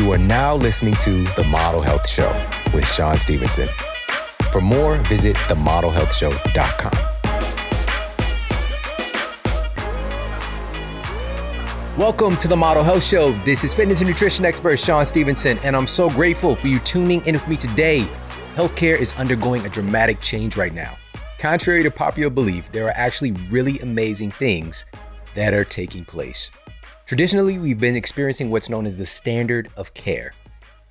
You are now listening to The Model Health Show with Shawn Stevenson. For more, visit themodelhealthshow.com. Welcome to the Model Health Show. This is fitness and nutrition expert Shawn Stevenson, and I'm so grateful for you tuning in with me today. Healthcare is undergoing a dramatic change right now. Contrary to popular belief, there are actually really amazing things that are taking place. Traditionally, we've been experiencing what's known as the standard of care.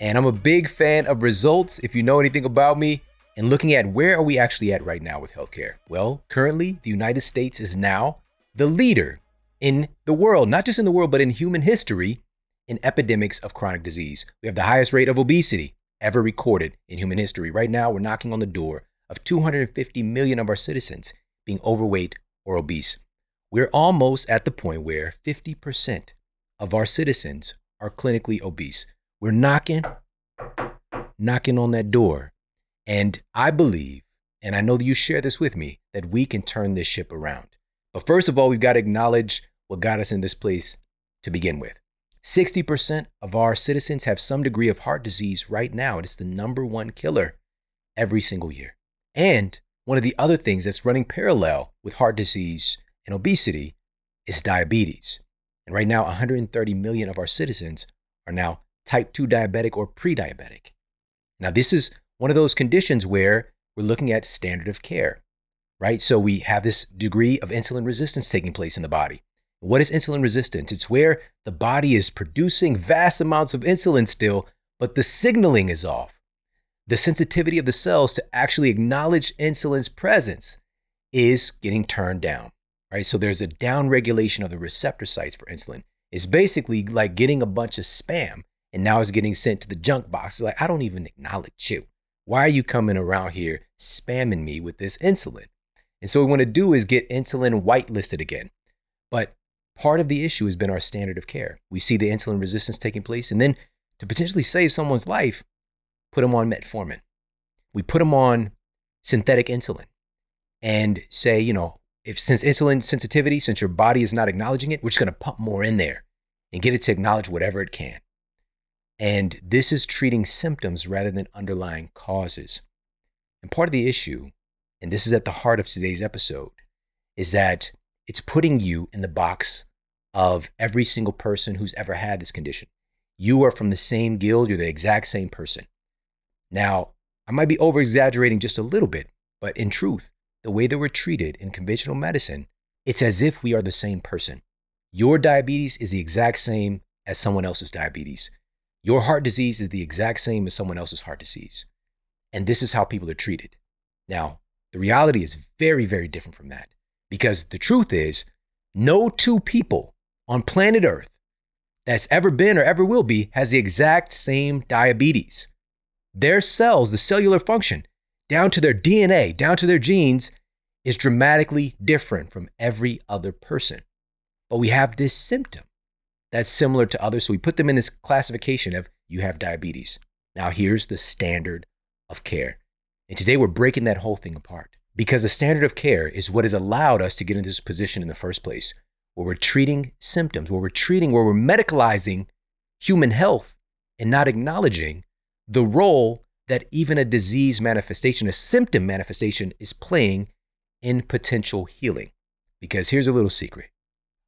And I'm a big fan of results if you know anything about me and looking at where are we actually at right now with healthcare. Well, currently, the United States is now the leader in the world, not just in the world, but in human history in epidemics of chronic disease. We have the highest rate of obesity ever recorded in human history. Right now, we're knocking on the door of 250 million of our citizens being overweight or obese we're almost at the point where 50% of our citizens are clinically obese. We're knocking, knocking on that door. And I believe, and I know that you share this with me, that we can turn this ship around. But first of all, we've got to acknowledge what got us in this place to begin with. 60% of our citizens have some degree of heart disease right now. It is the number one killer every single year. And one of the other things that's running parallel with heart disease and obesity is diabetes. And right now, 130 million of our citizens are now type 2 diabetic or pre diabetic. Now, this is one of those conditions where we're looking at standard of care, right? So we have this degree of insulin resistance taking place in the body. What is insulin resistance? It's where the body is producing vast amounts of insulin still, but the signaling is off. The sensitivity of the cells to actually acknowledge insulin's presence is getting turned down right? So there's a downregulation of the receptor sites for insulin. It's basically like getting a bunch of spam and now it's getting sent to the junk box. It's like, I don't even acknowledge you. Why are you coming around here spamming me with this insulin? And so what we want to do is get insulin whitelisted again. But part of the issue has been our standard of care. We see the insulin resistance taking place, and then to potentially save someone's life, put them on metformin. We put them on synthetic insulin and say, you know, if since insulin sensitivity, since your body is not acknowledging it, we're just going to pump more in there and get it to acknowledge whatever it can. And this is treating symptoms rather than underlying causes. And part of the issue, and this is at the heart of today's episode, is that it's putting you in the box of every single person who's ever had this condition. You are from the same guild, you're the exact same person. Now, I might be over exaggerating just a little bit, but in truth, the way that we're treated in conventional medicine, it's as if we are the same person. Your diabetes is the exact same as someone else's diabetes. Your heart disease is the exact same as someone else's heart disease. And this is how people are treated. Now, the reality is very, very different from that because the truth is, no two people on planet Earth that's ever been or ever will be has the exact same diabetes. Their cells, the cellular function, down to their DNA, down to their genes, is dramatically different from every other person. But we have this symptom that's similar to others. So we put them in this classification of you have diabetes. Now, here's the standard of care. And today we're breaking that whole thing apart because the standard of care is what has allowed us to get into this position in the first place, where we're treating symptoms, where we're treating, where we're medicalizing human health and not acknowledging the role that even a disease manifestation, a symptom manifestation, is playing in potential healing. Because here's a little secret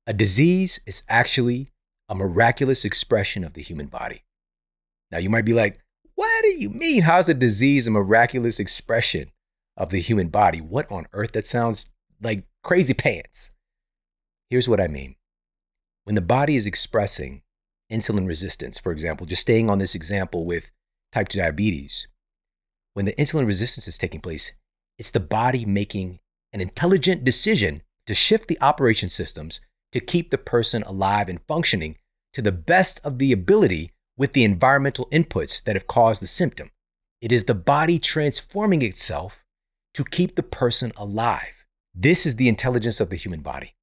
a disease is actually a miraculous expression of the human body. Now, you might be like, what do you mean? How's a disease a miraculous expression of the human body? What on earth? That sounds like crazy pants. Here's what I mean. When the body is expressing insulin resistance, for example, just staying on this example with type 2 diabetes, when the insulin resistance is taking place, it's the body making an intelligent decision to shift the operation systems to keep the person alive and functioning to the best of the ability with the environmental inputs that have caused the symptom. It is the body transforming itself to keep the person alive. This is the intelligence of the human body.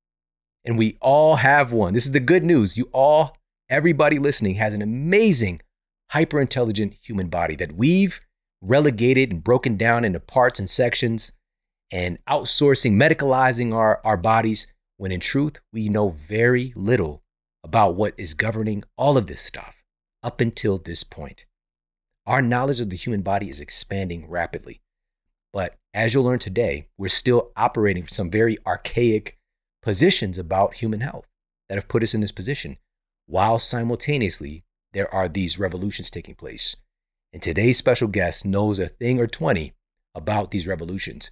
And we all have one. This is the good news. You all, everybody listening, has an amazing, hyper intelligent human body that we've relegated and broken down into parts and sections and outsourcing, medicalizing our, our bodies, when in truth, we know very little about what is governing all of this stuff. up until this point. Our knowledge of the human body is expanding rapidly. But as you'll learn today, we're still operating from some very archaic positions about human health that have put us in this position, while simultaneously there are these revolutions taking place. And today's special guest knows a thing or 20 about these revolutions.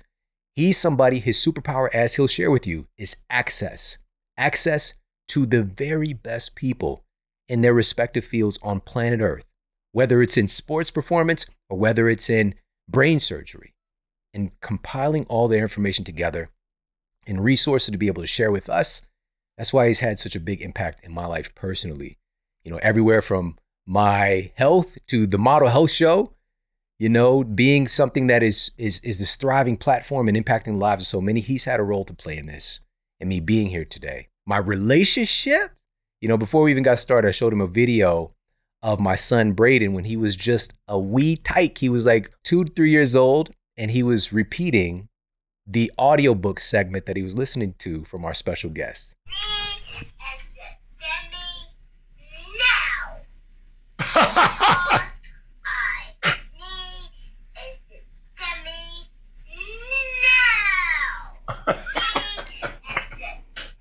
He's somebody, his superpower, as he'll share with you, is access. Access to the very best people in their respective fields on planet Earth, whether it's in sports performance or whether it's in brain surgery and compiling all their information together and resources to be able to share with us. That's why he's had such a big impact in my life personally. You know, everywhere from my health to the Model Health Show, you know, being something that is is is this thriving platform and impacting the lives of so many. He's had a role to play in this and me being here today. My relationship, you know, before we even got started, I showed him a video of my son Braden when he was just a wee tyke. He was like two, three years old and he was repeating the audiobook segment that he was listening to from our special guest.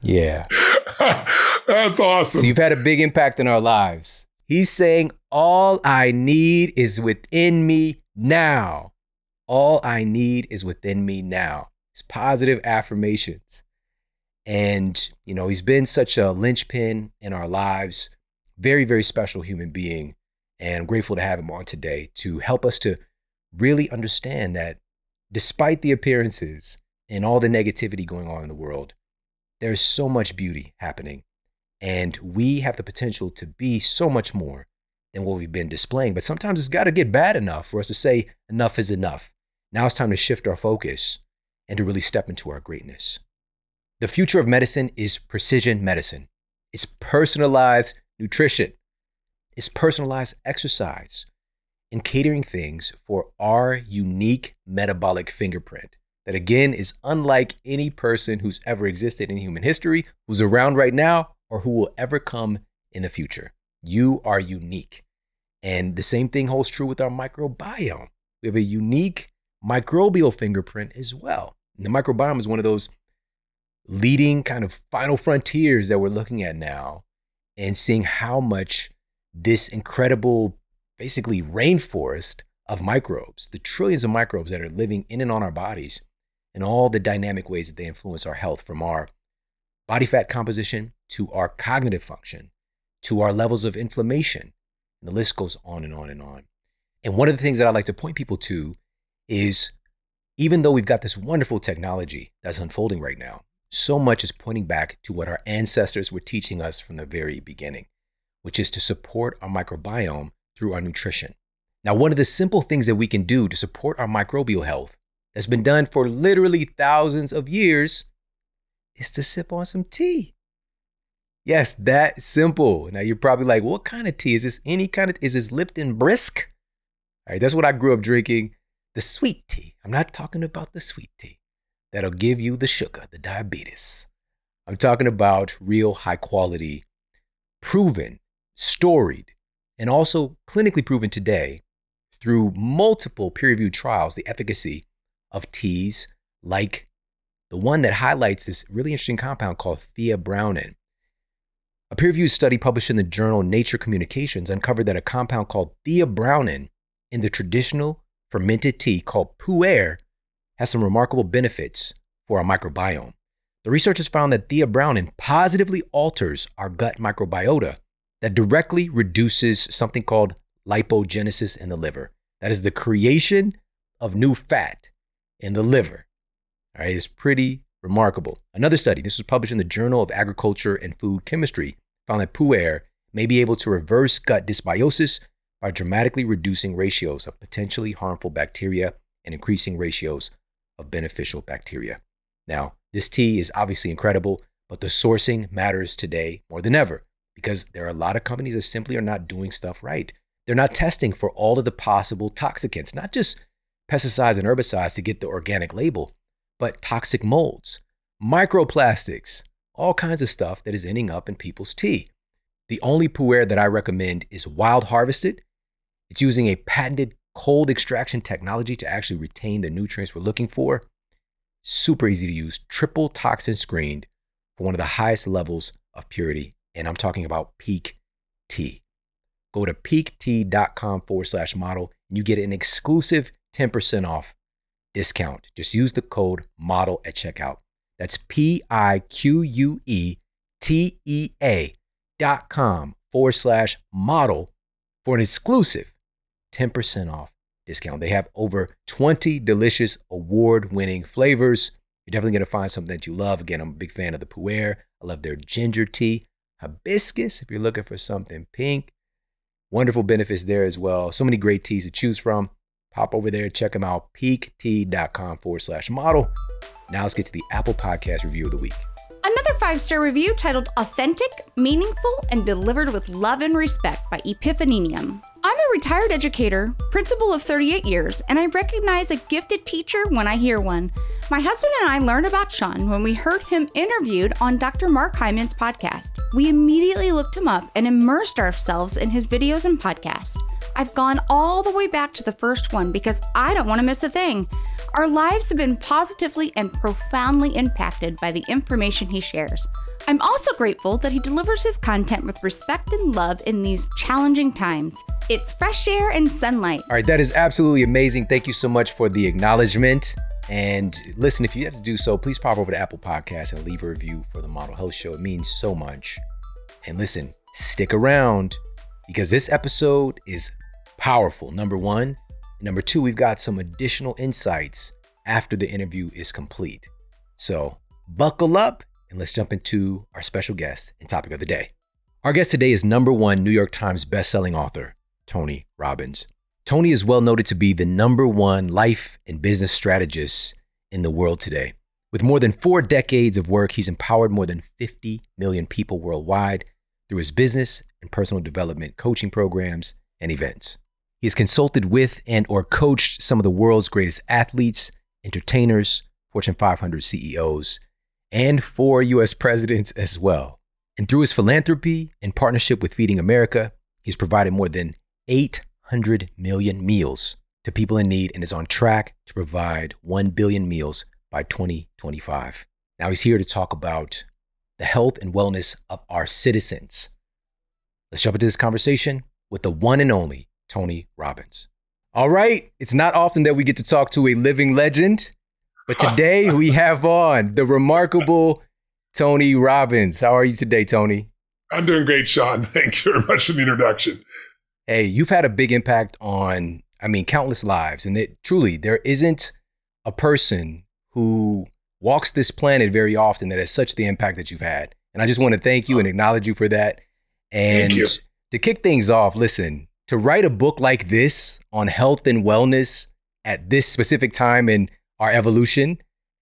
yeah. That's awesome. So you've had a big impact in our lives. He's saying, All I need is within me now. All I need is within me now. It's positive affirmations. And, you know, he's been such a linchpin in our lives, very, very special human being. And I'm grateful to have him on today to help us to really understand that despite the appearances and all the negativity going on in the world, there's so much beauty happening. And we have the potential to be so much more than what we've been displaying. But sometimes it's got to get bad enough for us to say, enough is enough. Now it's time to shift our focus and to really step into our greatness. The future of medicine is precision medicine. It's personalized nutrition. It's personalized exercise and catering things for our unique metabolic fingerprint that again is unlike any person who's ever existed in human history, who's around right now, or who will ever come in the future. You are unique. And the same thing holds true with our microbiome. We have a unique microbial fingerprint as well. And the microbiome is one of those leading kind of final frontiers that we're looking at now and seeing how much this incredible, basically, rainforest of microbes, the trillions of microbes that are living in and on our bodies, and all the dynamic ways that they influence our health from our body fat composition to our cognitive function to our levels of inflammation. And the list goes on and on and on. And one of the things that I like to point people to is even though we've got this wonderful technology that's unfolding right now, so much is pointing back to what our ancestors were teaching us from the very beginning, which is to support our microbiome through our nutrition. Now, one of the simple things that we can do to support our microbial health that's been done for literally thousands of years is to sip on some tea. Yes, that simple. Now you're probably like, what kind of tea? Is this any kind of is this Lipton brisk? All right, that's what I grew up drinking. The sweet tea. I'm not talking about the sweet tea that'll give you the sugar, the diabetes. I'm talking about real high quality, proven, storied, and also clinically proven today through multiple peer reviewed trials the efficacy of teas like the one that highlights this really interesting compound called theabrownin. A peer reviewed study published in the journal Nature Communications uncovered that a compound called theabrownin in the traditional fermented tea called pu'er has some remarkable benefits for our microbiome. The researchers found that Thea theabrownin positively alters our gut microbiota that directly reduces something called lipogenesis in the liver. That is the creation of new fat in the liver. All right, it's pretty remarkable. Another study, this was published in the Journal of Agriculture and Food Chemistry, found that pu'er may be able to reverse gut dysbiosis by dramatically reducing ratios of potentially harmful bacteria and increasing ratios of beneficial bacteria. Now, this tea is obviously incredible, but the sourcing matters today more than ever because there are a lot of companies that simply are not doing stuff right. They're not testing for all of the possible toxicants, not just pesticides and herbicides to get the organic label, but toxic molds, microplastics, all kinds of stuff that is ending up in people's tea. The only pu'er that I recommend is wild harvested. It's using a patented cold extraction technology to actually retain the nutrients we're looking for. Super easy to use, triple toxin screened for one of the highest levels of purity. And I'm talking about Pique Tea. Go to piquetea.com forward slash model and you get an exclusive 10% off discount. Just use the code model at checkout. That's P I Q U E T E A dot com forward slash model for an exclusive 10% off discount. They have over 20 delicious award winning flavors. You're definitely going to find something that you love. Again, I'm a big fan of the Pu'er. I love their ginger tea, hibiscus, if you're looking for something pink. Wonderful benefits there as well. So many great teas to choose from. Pop over there, check them out, piquetea.com forward slash model. Now let's get to the Apple Podcast review of the week. Another five star review titled Authentic, Meaningful, and Delivered with Love and Respect by Epiphanenium. I'm a retired educator, principal of 38 years, and I recognize a gifted teacher when I hear one. My husband and I learned about Sean when we heard him interviewed on Dr. Mark Hyman's podcast. We immediately looked him up and immersed ourselves in his videos and podcast. I've gone all the way back to the first one because I don't want to miss a thing. Our lives have been positively and profoundly impacted by the information he shares. I'm also grateful that he delivers his content with respect and love in these challenging times. It's fresh air and sunlight. All right, that is absolutely amazing. Thank you so much for the acknowledgement. And listen, if you have to do so, please pop over to Apple Podcasts and leave a review for the Model Health Show. It means so much. And listen, stick around because this episode is powerful. Number one. Number two, we've got some additional insights after the interview is complete. So buckle up and let's jump into our special guest and topic of the day. Our guest today is number one New York Times bestselling author, Tony Robbins. Tony is well noted to be the number one life and business strategist in the world today. With more than four decades of work, he's empowered more than 50 million people worldwide through his business and personal development coaching programs and events. He has consulted with and or coached some of the world's greatest athletes, entertainers, Fortune 500 CEOs, and four US presidents as well. And through his philanthropy and partnership with Feeding America, he's provided more than 800 million meals to people in need and is on track to provide 1 billion meals by 2025. Now he's here to talk about the health and wellness of our citizens. Let's jump into this conversation with the one and only Tony Robbins. All right, it's not often that we get to talk to a living legend, but today we have on the remarkable Tony Robbins. How are you today, Tony? I'm doing great, Shawn. Thank you very much for the introduction hey, you've had a big impact on, I mean, countless lives. And it truly, there isn't a person who walks this planet very often that has such the impact that you've had. And I just want to thank you and acknowledge you for that. And to kick things off, listen, to write a book like this on health and wellness at this specific time in our evolution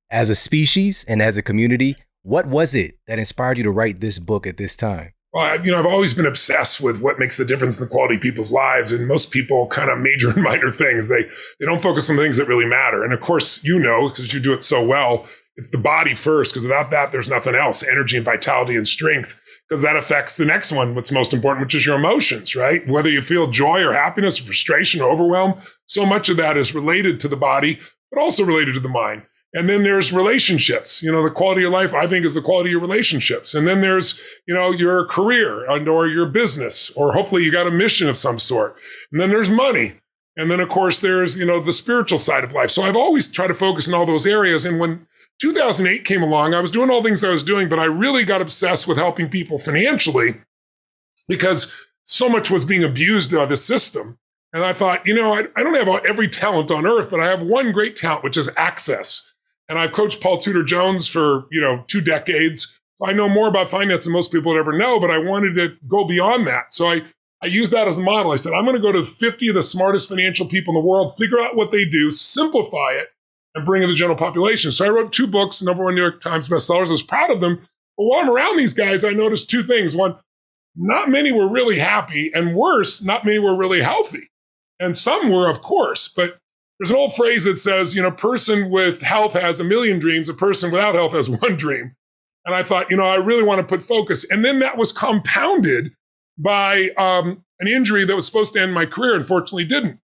as a species and as a community, what was it that inspired you to write this book at this time? Well, you know, I've always been obsessed with what makes the difference in the quality of people's lives. And most people kind of major and minor things. They they don't focus on things that really matter. And of course, you know, because you do it so well, it's the body first, because without that, there's nothing else. Energy and vitality and strength, because that affects the next one, what's most important, which is your emotions, right? Whether you feel joy or happiness, or frustration or overwhelm, so much of that is related to the body, but also related to the mind. And then there's relationships. You know, the quality of life, I think, is the quality of relationships. And then there's, you know, your career and or your business, or hopefully you got a mission of some sort. And then there's money. And then, of course, there's, you know, the spiritual side of life. So I've always tried to focus in all those areas. And when 2008 came along, I was doing all things I was doing, but I really got obsessed with helping people financially because so much was being abused by the system. And I thought, you know, I, I don't have every talent on earth, but I have one great talent, which is access. And I've coached Paul Tudor Jones for, you know, two decades. I know more about finance than most people would ever know, but I wanted to go beyond that. So I, I used that as a model. I said, I'm going to go to 50 of the smartest financial people in the world, figure out what they do, simplify it, and bring it to the general population. So I wrote two books, number one New York Times bestsellers. I was proud of them. But while I'm around these guys, I noticed two things. One, not many were really happy, and worse, not many were really healthy. And some were, of course, but there's an old phrase that says, you know, a person with health has a million dreams, a person without health has one dream. And I thought, you know, I really want to put focus. And then that was compounded by um, an injury that was supposed to end my career. Unfortunately, didn't.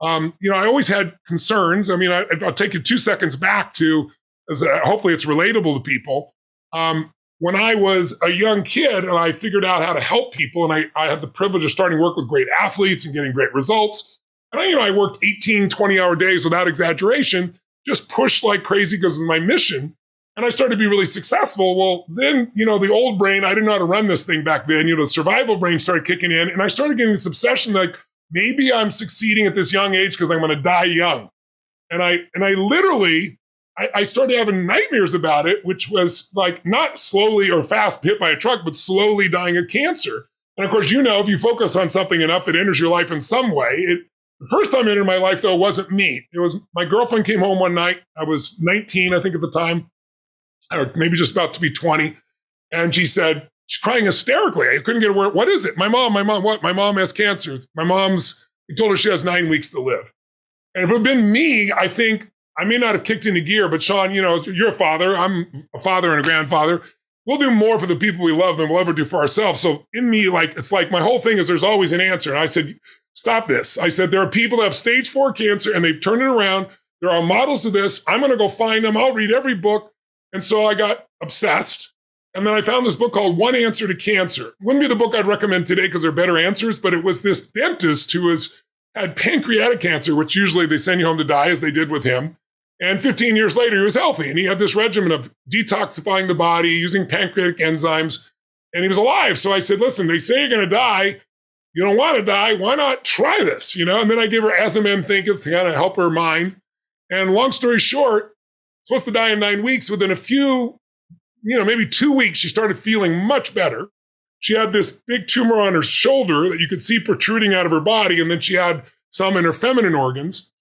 Um, you know, I always had concerns. I mean, I, will take you two seconds back to, as a, hopefully it's relatable to people. Um, when I was a young kid and I figured out how to help people, and I, I had the privilege of starting work with great athletes and getting great results. And I, you know, I worked 18, 20 hour days without exaggeration, just pushed like crazy because of my mission. And I started to be really successful. Well, then, you know, the old brain, I didn't know how to run this thing back then. You know, the survival brain started kicking in. And I started getting this obsession like, maybe I'm succeeding at this young age because I'm going to die young. And I, and I literally, I, I, started having nightmares about it, which was like not slowly or fast hit by a truck, but slowly dying of cancer. And of course, you know, if you focus on something enough, it enters your life in some way. It, the first time entered my life, though, wasn't me. It was my girlfriend came home one night. I was 19, I think, at the time, or maybe just about to be 20. And she said, she's crying hysterically. I couldn't get a word. What is it? My mom, my mom, what? My mom has cancer. My mom's, he told her she has nine weeks to live. And if it had been me, I think I may not have kicked into gear, but Shawn, you know, you're a father. I'm a father and a grandfather. We'll do more for the people we love than we'll ever do for ourselves. So in me, like, it's like my whole thing is there's always an answer. And I said, stop this. I said, there are people that have stage four cancer and they've turned it around. There are models of this. I'm going to go find them. I'll read every book. And so I got obsessed. And then I found this book called One Answer to Cancer. It wouldn't be the book I'd recommend today because there are better answers, but it was this dentist who was had pancreatic cancer, which usually they send you home to die, as they did with him. And 15 years later, he was healthy and he had this regimen of detoxifying the body, using pancreatic enzymes, and he was alive. So I said, listen, they say you're going to die. You don't want to die. Why not try this? You know, and then I gave her As a Man Thinketh to kind of help her mind. And long story short, supposed to die in nine weeks. Within a few, you know, maybe two weeks, she started feeling much better. She had this big tumor on her shoulder that you could see protruding out of her body. And then she had some in her feminine organs.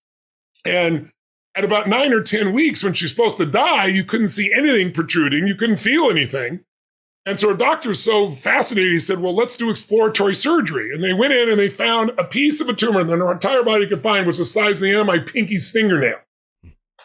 And at about nine or 10 weeks, when she's supposed to die, you couldn't see anything protruding. You couldn't feel anything. And so her doctor was so fascinated. He said, Well, let's do exploratory surgery. And they went in and they found a piece of a tumor that her entire body could find, which was the size of the end of my pinky's fingernail.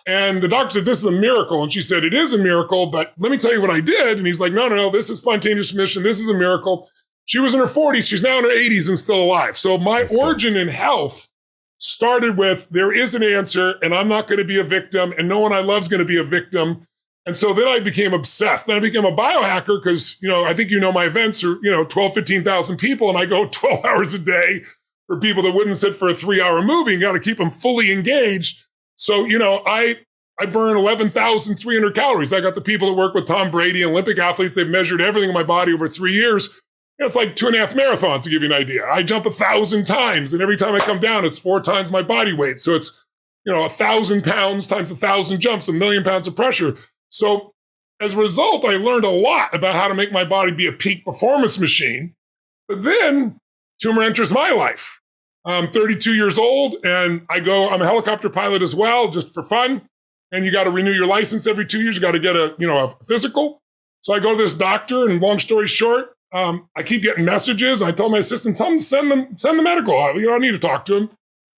And the doctor said, This is a miracle. And she said, It is a miracle, but let me tell you what I did. And he's like, No, no, no, this is spontaneous remission. This is a miracle. She was in her 40s. She's now in her 80s and still alive. So my That's origin good. in health started with there is an answer and I'm not going to be a victim and no one I love is going to be a victim. And so then I became obsessed. Then I became a biohacker because, you know, I think you know my events are, you know, 12, 15,000 people and I go 12 hours a day for people that wouldn't sit for a three hour movie and got to keep them fully engaged. So, you know, I, I burn 11,300 calories. I got the people that work with Tom Brady, Olympic athletes. They've measured everything in my body over three years. It's like two and a half marathons to give you an idea. I jump a thousand times, and every time I come down, it's four times my body weight. So it's, you know, a thousand pounds times a thousand jumps, a million pounds of pressure. So as a result, I learned a lot about how to make my body be a peak performance machine. But then tumor enters my life. I'm 32 years old and I go, I'm a helicopter pilot as well, just for fun. And you got to renew your license every two years. You got to get a, you know, a physical. So I go to this doctor and long story short, um, I keep getting messages. I tell my assistant, tell them send them send the medical. You don't need to talk to him.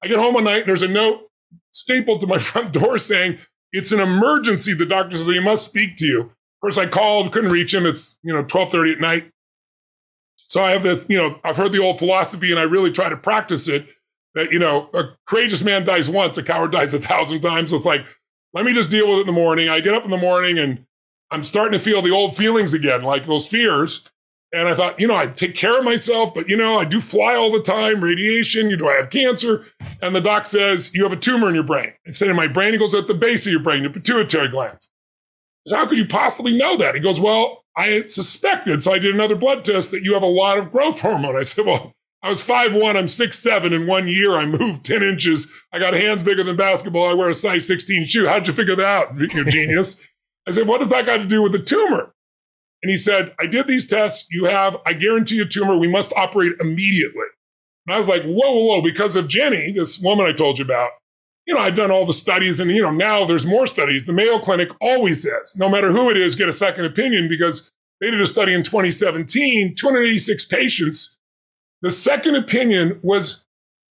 I get home one night. There's a note stapled to my front door saying it's an emergency. The doctor says he must speak to you. Of course, I called, couldn't reach him. It's you know 12:30 at night. So I have this, you know, I've heard the old philosophy, and I really try to practice it. That you know, a courageous man dies once, a coward dies a thousand times. So it's like, let me just deal with it in the morning. I get up in the morning and I'm starting to feel the old feelings again, like those fears. And I thought, you know, I take care of myself, but you know, I do fly all the time, radiation, you know, I have cancer. And the doc says, you have a tumor in your brain. Instead of my brain, he goes at the base of your brain, your pituitary glands. How could you possibly know that? He goes, well, I suspected. So I did another blood test that you have a lot of growth hormone. I said, well, I was five one. I'm six seven. In one year, I moved 10 inches. I got hands bigger than basketball. I wear a size 16 shoe. How'd you figure that out, you genius? I said, what does that got to do with the tumor? And he said, I did these tests. You have, I guarantee you, tumor. We must operate immediately. And I was like, whoa, whoa, whoa. Because of Jenny, this woman I told you about, you know, I've done all the studies and, you know, now there's more studies. The Mayo Clinic always says, no matter who it is, get a second opinion because they did a study in 2017, 286 patients. The second opinion was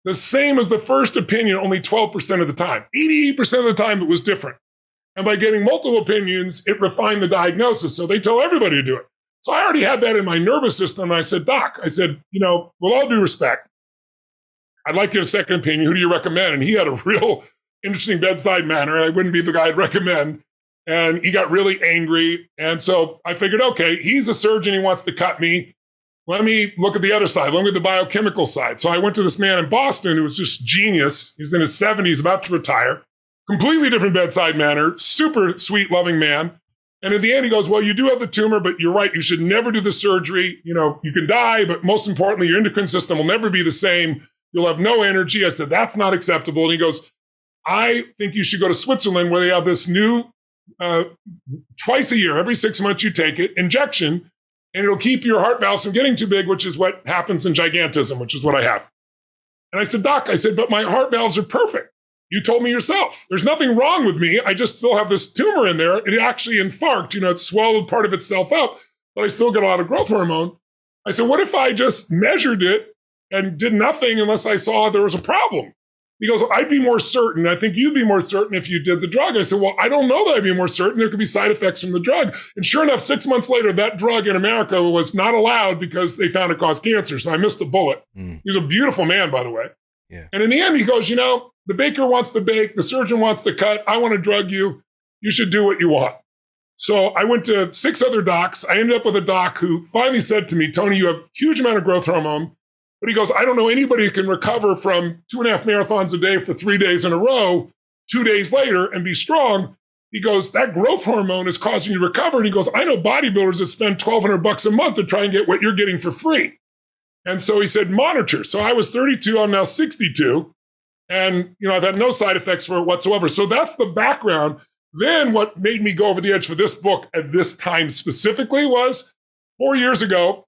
the same as the first opinion, only 12% of the time. 88% of the time, it was different. And by getting multiple opinions, it refined the diagnosis. So they tell everybody to do it. So I already had that in my nervous system. And I said, Doc, I said, you know, with all due respect, I'd like get a second opinion. Who do you recommend? And he had a real interesting bedside manner. I wouldn't be the guy I'd recommend. And he got really angry. And so I figured, okay, he's a surgeon. He wants to cut me. Let me look at the other side. Let me look at the biochemical side. So I went to this man in Boston who was just genius. He's in his 70s, about to retire. Completely different bedside manner, super sweet, loving man. And at the end, he goes, Well, you do have the tumor, but you're right. You should never do the surgery. You know, you can die, but most importantly, your endocrine system will never be the same. You'll have no energy. I said, That's not acceptable. And he goes, I think you should go to Switzerland where they have this new, uh, twice a year, every six months, you take it, injection, and it'll keep your heart valves from getting too big, which is what happens in gigantism, which is what I have. And I said, Doc, I said, but my heart valves are perfect. You told me yourself. There's nothing wrong with me. I just still have this tumor in there. It actually infarct, you know, it swallowed part of itself up, but I still get a lot of growth hormone. I said, what if I just measured it and did nothing unless I saw there was a problem? He goes, I'd be more certain. I think you'd be more certain if you did the drug. I said, Well, I don't know that I'd be more certain. There could be side effects from the drug. And sure enough, six months later, that drug in America was not allowed because they found it caused cancer. So I missed the bullet. Mm. He's a beautiful man, by the way. Yeah. And in the end, he goes, You know, the baker wants to bake, the surgeon wants to cut. I want to drug you. You should do what you want. So I went to six other docs. I ended up with a doc who finally said to me, Tony, you have huge amount of growth hormone. But he goes, I don't know anybody who can recover from two and a half marathons a day for three days in a row, two days later, and be strong. He goes, that growth hormone is causing you to recover. And he goes, I know bodybuilders that spend 1200 bucks a month to try and get what you're getting for free. And so he said, monitor. So I was 32. I'm now 62. And, you know, I've had no side effects for it whatsoever. So that's the background. Then what made me go over the edge for this book at this time specifically was four years ago,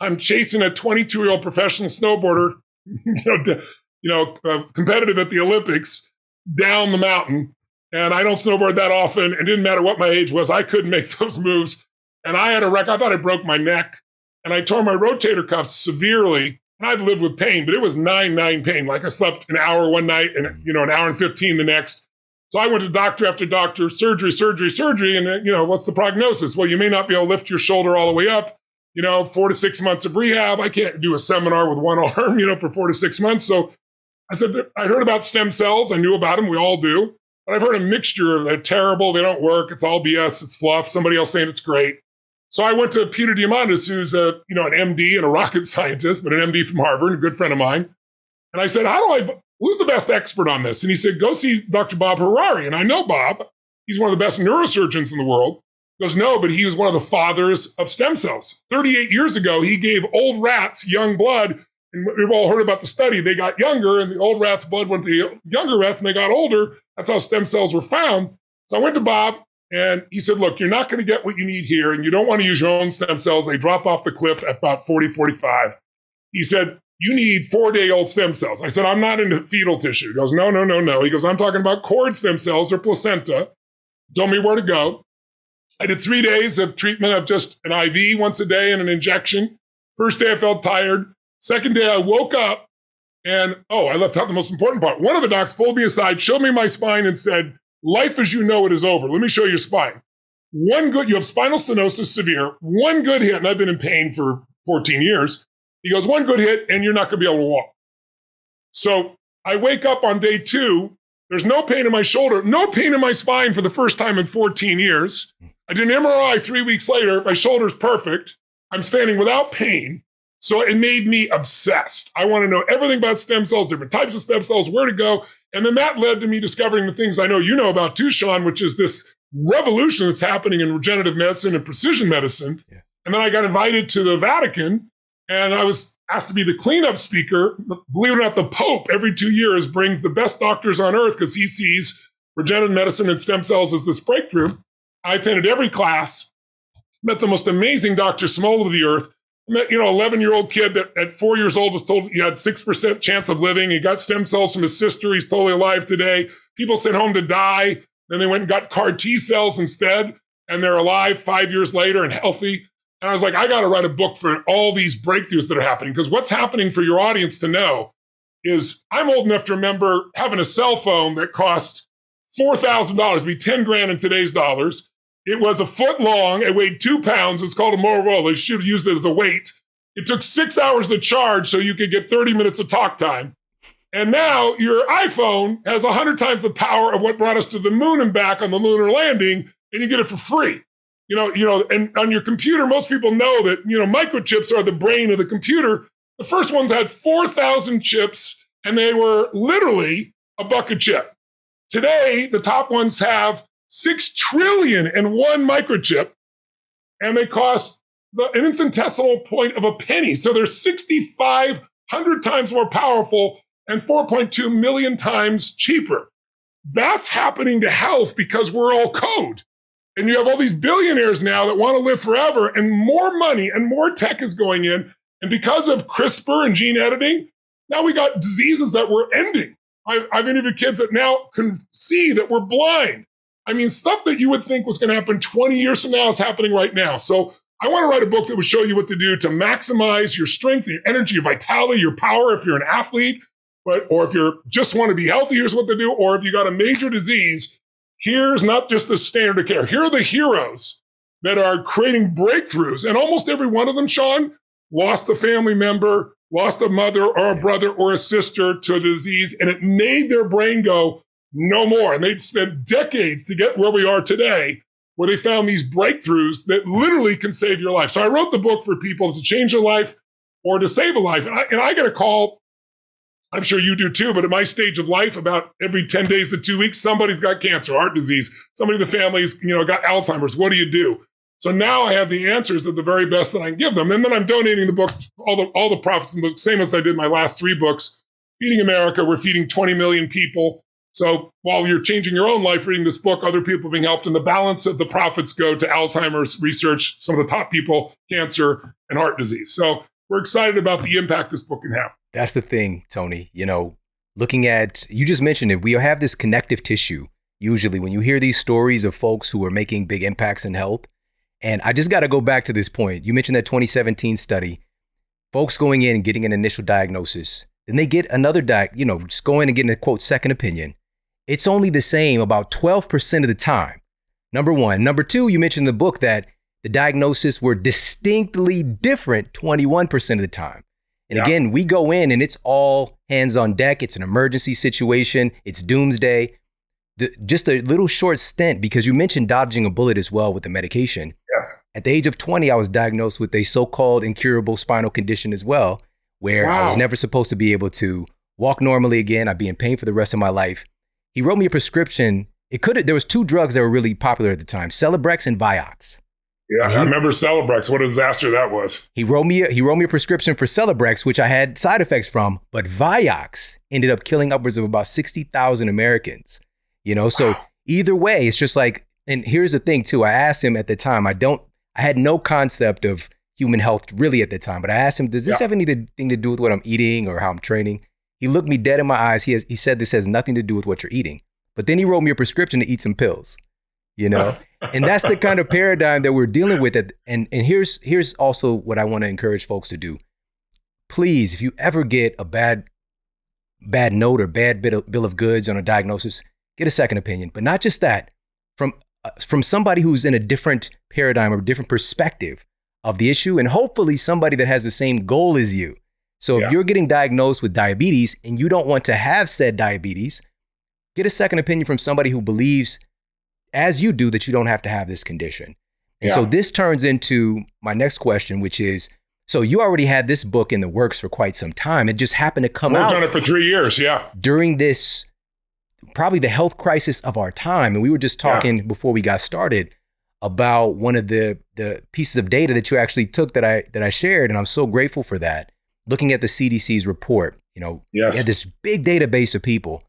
I'm chasing a 22 year old professional snowboarder, you know, you know, uh, competitive at the Olympics down the mountain. And I don't snowboard that often. It didn't matter what my age was. I couldn't make those moves. And I had a wreck. I thought I broke my neck and I tore my rotator cuff severely. And I've lived with pain, but it was nine, nine pain. Like I slept an hour one night and, mm-hmm. you know, an hour and 15 the next. So I went to doctor after doctor, surgery, surgery, surgery. And, uh, you know, what's the prognosis? Well, you may not be able to lift your shoulder all the way up you know, four to six months of rehab. I can't do a seminar with one arm, you know, for four to six months. So I said, I heard about stem cells. I knew about them. We all do. But I've heard a mixture of they're terrible. They don't work. It's all BS. It's fluff. Somebody else saying it's great. So I went to Peter Diamandis, who's a, you know, an MD and a rocket scientist, but an MD from Harvard, a good friend of mine. And I said, how do I, who's the best expert on this? And he said, go see Dr. Bob Hariri. And I know Bob. He's one of the best neurosurgeons in the world. He goes, no, but he was one of the fathers of stem cells. 38 years ago, he gave old rats young blood. And we've all heard about the study. They got younger, and the old rats' blood went to the younger rats, and they got older. That's how stem cells were found. So I went to Bob, and he said, Look, you're not going to get what you need here, and you don't want to use your own stem cells. They drop off the cliff at about 40, 45. He said, You need four day old stem cells. I said, I'm not into fetal tissue. He goes, No, no, no, no. He goes, I'm talking about cord stem cells or placenta. Told me where to go. I did three days of treatment of just an IV once a day and an injection. First day I felt tired. Second day I woke up and oh, I left out the most important part. One of the docs pulled me aside, showed me my spine, and said, Life as you know it is over. Let me show you your spine. One good, you have spinal stenosis severe, one good hit, and I've been in pain for 14 years. He goes, one good hit, and you're not going to be able to walk. So I wake up on day two. There's no pain in my shoulder, no pain in my spine for the first time in 14 years. I did an MRI three weeks later. My shoulder's perfect. I'm standing without pain. So it made me obsessed. I want to know everything about stem cells, different types of stem cells, where to go. And then that led to me discovering the things I know you know about too, Shawn, which is this revolution that's happening in regenerative medicine and precision medicine. Yeah. And then I got invited to the Vatican and I was asked to be the cleanup speaker. Believe it or not, the Pope every two years brings the best doctors on earth because he sees regenerative medicine and stem cells as this breakthrough. I attended every class, met the most amazing Dr. Small of the earth. You know, 11 year old kid that at four years old was told he had 6% chance of living. He got stem cells from his sister. He's totally alive today. People sent home to die. Then they went and got CAR T cells instead, and they're alive five years later and healthy. And I was like, I got to write a book for all these breakthroughs that are happening because what's happening for your audience to know is I'm old enough to remember having a cell phone that cost $4,000, be 10 grand in today's dollars It was a foot long. It weighed two pounds. It was called a Motorola. They should have used it as a weight. It took six hours to charge so you could get 30 minutes of talk time. And now your iPhone has 100 times the power of what brought us to the moon and back on the lunar landing, and you get it for free. You know, you know, and on your computer, most people know that, you know, microchips are the brain of the computer. The first ones had 4,000 chips, and they were literally a buck a chip. Today, the top ones have 6 trillion and one microchip, and they cost the, an infinitesimal point of a penny. So they're 6,500 times more powerful and 4.2 million times cheaper. That's happening to health because we're all code. And you have all these billionaires now that want to live forever and more money and more tech is going in. And because of CRISPR and gene editing, now we got diseases that we're ending. I, I've interviewed kids that now can see that we're blind. I mean, stuff that you would think was going to happen 20 years from now is happening right now. So I want to write a book that will show you what to do to maximize your strength, your energy, your vitality, your power. If you're an athlete, but, or if you're just want to be healthy, here's what to do. Or if you got a major disease, here's not just the standard of care. Here are the heroes that are creating breakthroughs. And almost every one of them, Shawn, lost a family member, lost a mother or a brother or a sister to a disease, and it made their brain go, no more. And they'd spent decades to get where we are today, where they found these breakthroughs that literally can save your life. So I wrote the book for people to change their life or to save a life. And I, and I get a call I'm sure you do too, but at my stage of life, about every 10 days to two weeks, somebody's got cancer, heart disease. Somebody in the family's, you know, got Alzheimer's. What do you do? So now I have the answers at the very best that I can give them. And then I'm donating the book, all the, all the profits, the same as I did my last three books. Feeding America, we're feeding 20 million people. So while you're changing your own life reading this book, other people being helped. And the balance of the profits go to Alzheimer's research, some of the top people, cancer and heart disease. So we're excited about the impact this book can have. That's the thing, Tony. You know, looking at, you just mentioned it, we have this connective tissue usually when you hear these stories of folks who are making big impacts in health. And I just got to go back to this point. You mentioned that 2017 study, folks going in and getting an initial diagnosis, then they get another di, you know, just go in and getting a quote second opinion. It's only the same about 12% of the time. Number one. Number two, you mentioned in the book that the diagnosis were distinctly different 21% of the time. And yeah. again, we go in and it's all hands on deck. It's an emergency situation. It's doomsday. The, just a little short stint because you mentioned dodging a bullet as well with the medication. Yes. At the age of 20, I was diagnosed with a so called incurable spinal condition as well, where wow. I was never supposed to be able to walk normally again. I'd be in pain for the rest of my life. He wrote me a prescription. It could there was two drugs that were really popular at the time, Celebrex and Vioxx. Yeah, he, I remember Celebrex. What a disaster that was. He wrote me a, he wrote me a prescription for Celebrex, which I had side effects from, but Vioxx ended up killing upwards of about sixty thousand Americans. You know, so wow. either way, it's just like. And here's the thing too. I asked him at the time. I don't. I had no concept of human health really at the time, but I asked him, "Does this yeah. have anything to do with what I'm eating or how I'm training?" He looked me dead in my eyes. He has, he said this has nothing to do with what you're eating. But then he wrote me a prescription to eat some pills you know and that's the kind of paradigm that we're dealing with and and here's here's also what i want to encourage folks to do please if you ever get a bad bad note or bad bill of, bill of goods on a diagnosis get a second opinion but not just that from uh, from somebody who's in a different paradigm or different perspective of the issue and hopefully somebody that has the same goal as you so yeah. if you're getting diagnosed with diabetes and you don't want to have said diabetes get a second opinion from somebody who believes as you do that you don't have to have this condition. And yeah. so this turns into my next question, which is so you already had this book in the works for quite some time. It just happened to come out. Worked out. on it for three years, yeah. During this, probably the health crisis of our time. And we were just talking yeah. before we got started about one of the the pieces of data that you actually took that I that I shared, and I'm so grateful for that. Looking at the CDC's report, you know, yes. had this big database of people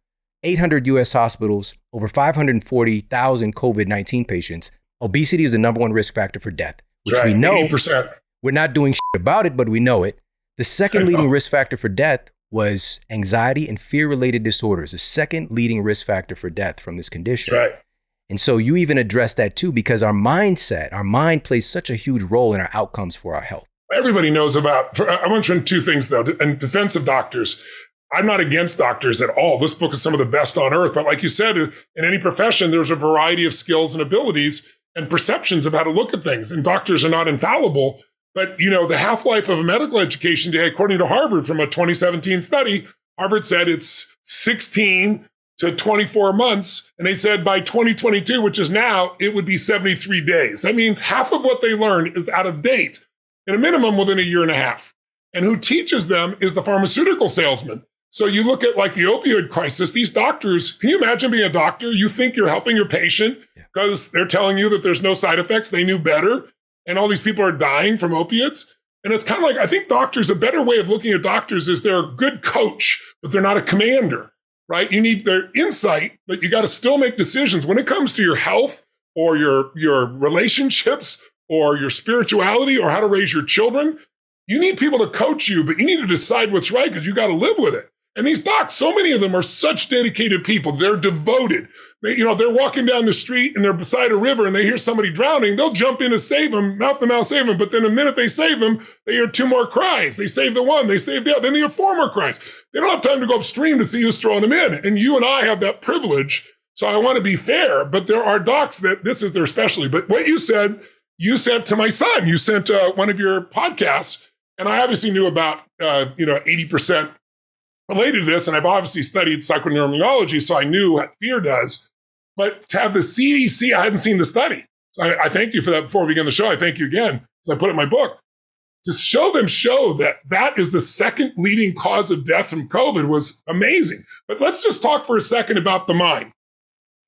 800 US hospitals, over 540,000 COVID 19 patients. Obesity is the number one risk factor for death, which right. we know 80%. we're not doing shit about it, but we know it. The second leading risk factor for death was anxiety and fear related disorders, the second leading risk factor for death from this condition. Right. And so you even address that too, because our mindset, our mind plays such a huge role in our outcomes for our health. Everybody knows about, I mentioned two things though, in defense of doctors. I'm not against doctors at all. This book is some of the best on earth. But like you said, in any profession, there's a variety of skills and abilities. and perceptions of how to look at things. And doctors are not infallible. But, you know, the half life of a medical education day, according to Harvard from a 2017 study, Harvard said it's 16 to 24 months. And they said by 2022, which is now, it would be 73 days. That means half of what they learn is out of date in a minimum within a year and a half. And who teaches them is the pharmaceutical salesman. So you look at like the opioid crisis, these doctors, can you imagine being a doctor? You think you're helping your patient because they're telling you that there's no side effects. They knew better. And all these people are dying from opiates. And it's kind of like, I think doctors, a better way of looking at doctors is they're a good coach, but they're not a commander, right? You need their insight, but you got to still make decisions when it comes to your health or your, your relationships or your spirituality or how to raise your children. You need people to coach you, but you need to decide what's right because you got to live with it. And these docs, so many of them are such dedicated people. They're devoted. They, you know, they're walking down the street and they're beside a river and they hear somebody drowning. They'll jump in to save them, mouth to mouth save them. But then the minute they save them, they hear two more cries. They save the one, they save the other. Then they hear four more cries. They don't have time to go upstream to see who's throwing them in. And you and I have that privilege. So I want to be fair, but there are docs that this is their specialty. But what you said, you sent to my son. You sent uh, one of your podcasts, and I obviously knew about uh, you know eighty percent related to this, and I've obviously studied psychoneuroimmunology, so I knew what fear does. But to have the CDC, I hadn't seen the study. I, I you for that before we begin the show. I thank you again, as I put it in my book. To show them show that that is the second leading cause of death from COVID was amazing. But let's just talk for a second about the mind.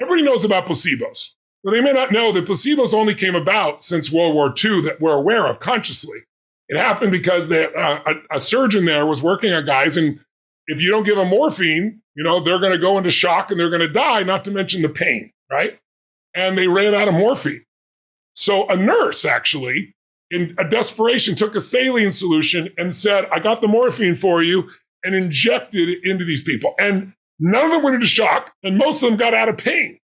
Everybody knows about placebos. They may not know that placebos only came about since World War II that we're aware of consciously. It happened because they, uh, a, a surgeon there was working on guys and if you don't give them morphine, you know, they're going to go into shock and they're going to die, not to mention the pain, right? And they ran out of morphine. So a nurse actually, in a desperation, took a saline solution and said, I got the morphine for you and injected it into these people. And none of them went into shock and most of them got out of pain.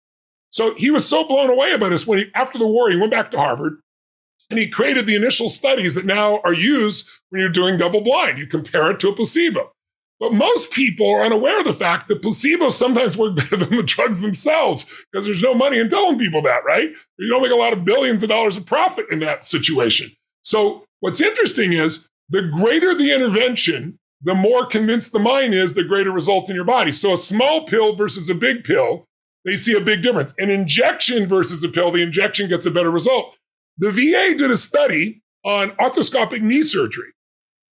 So he was so blown away about this when he, after the war, he went back to Harvard and he created the initial studies that now are used when you're doing double blind. You compare it to a placebo. But most people are unaware of the fact that placebos sometimes work better than the drugs themselves because there's no money in telling people that, right? You don't make a lot of billions of dollars of profit in that situation. So what's interesting is the greater the intervention, the more convinced the mind is, the greater result in your body. So a small pill versus a big pill, they see a big difference. An injection versus a pill, the injection gets a better result. The VA did a study on arthroscopic knee surgery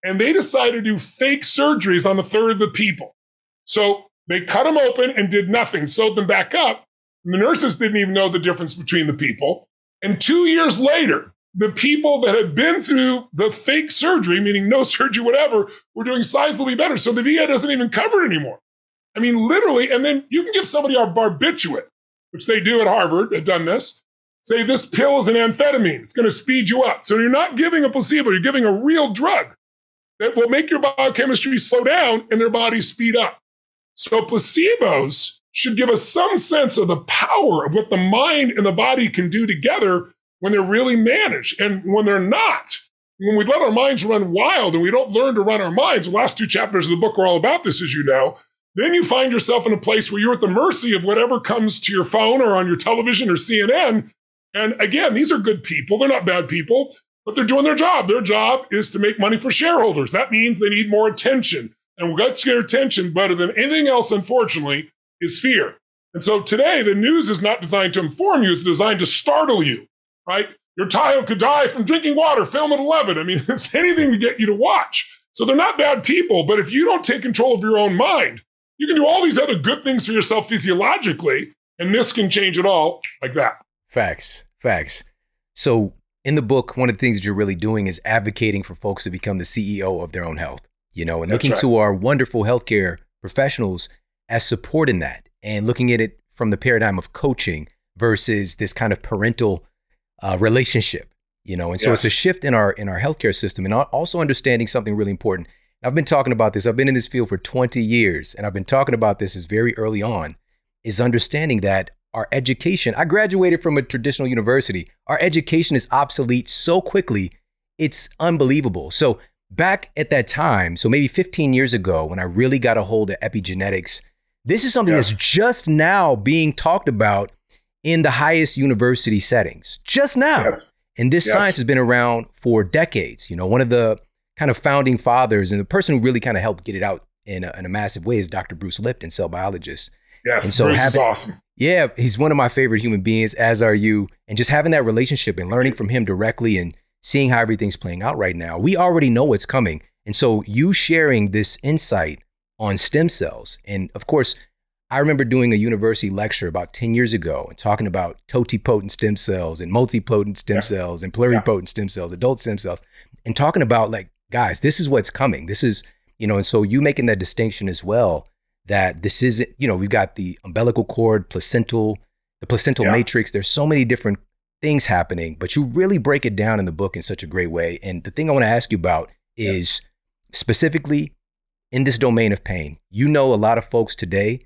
and they decided to do fake surgeries on a third of the people. So they cut them open and did nothing, sewed them back up. The nurses didn't even know the difference between the people. And two years later, the people that had been through the fake surgery, meaning no surgery, whatever, were doing sizably better. So the VA doesn't even cover it anymore. I mean, literally, and then you can give somebody a barbiturate, which they do at Harvard, they've done this. Say this pill is an amphetamine. It's going to speed you up. So you're not giving a placebo, you're giving a real drug that will make your biochemistry slow down and their bodies speed up. So placebos should give us some sense of the power of what the mind and the body can do together when they're really managed and when they're not. When we let our minds run wild and we don't learn to run our minds, the last two chapters of the book are all about this, as you know. Then you find yourself in a place where you're at the mercy of whatever comes to your phone or on your television or CNN. And again, these are good people. They're not bad people but they're doing their job. Their job is to make money for shareholders. That means they need more attention. And what get attention better than anything else, unfortunately, is fear. And so today, the news is not designed to inform you, it's designed to startle you, right? Your child could die from drinking water, film at 11. I mean, it's anything to get you to watch. So they're not bad people, but if you don't take control of your own mind, you can do all these other good things for yourself physiologically, and this can change it all like that. Facts, facts. So in the book, one of the things that you're really doing is advocating for folks to become the CEO of their own health, you know, and That's looking right. to our wonderful healthcare professionals as support in that and looking at it from the paradigm of coaching versus this kind of parental uh, relationship, you know. And so yes. it's a shift in our in our healthcare system and also understanding something really important. I've been talking about this. I've been in this field for 20 years and I've been talking about this as very early on is understanding that our education. I graduated from a traditional university. Our education is obsolete so quickly, it's unbelievable. So, back at that time, so maybe 15 years ago, when I really got a hold of epigenetics, this is something that's just now being talked about in the highest university settings just now. Yes. And this yes. science has been around for decades. You know, one of the kind of founding fathers and the person who really kind of helped get it out in a, in a massive way is Dr. Bruce Lipton, cell biologist. Yes, and so Bruce having, is awesome. Yeah, he's one of my favorite human beings, as are you. And just having that relationship and learning from him directly and seeing how everything's playing out right now, we already know what's coming. And so you sharing this insight on stem cells, and of course, I remember doing a university lecture about 10 years ago and talking about totipotent stem cells and multipotent stem yeah. cells and pluripotent yeah. stem cells, adult stem cells, and talking about like, guys, this is what's coming. This is, you know, and so you making that distinction as well that this isn't, you know, we've got the umbilical cord, placental, the placental yeah. matrix. There's so many different things happening, but you really break it down in the book in such a great way. And the thing I want to ask you about is specifically in this domain of pain. You know, a lot of folks today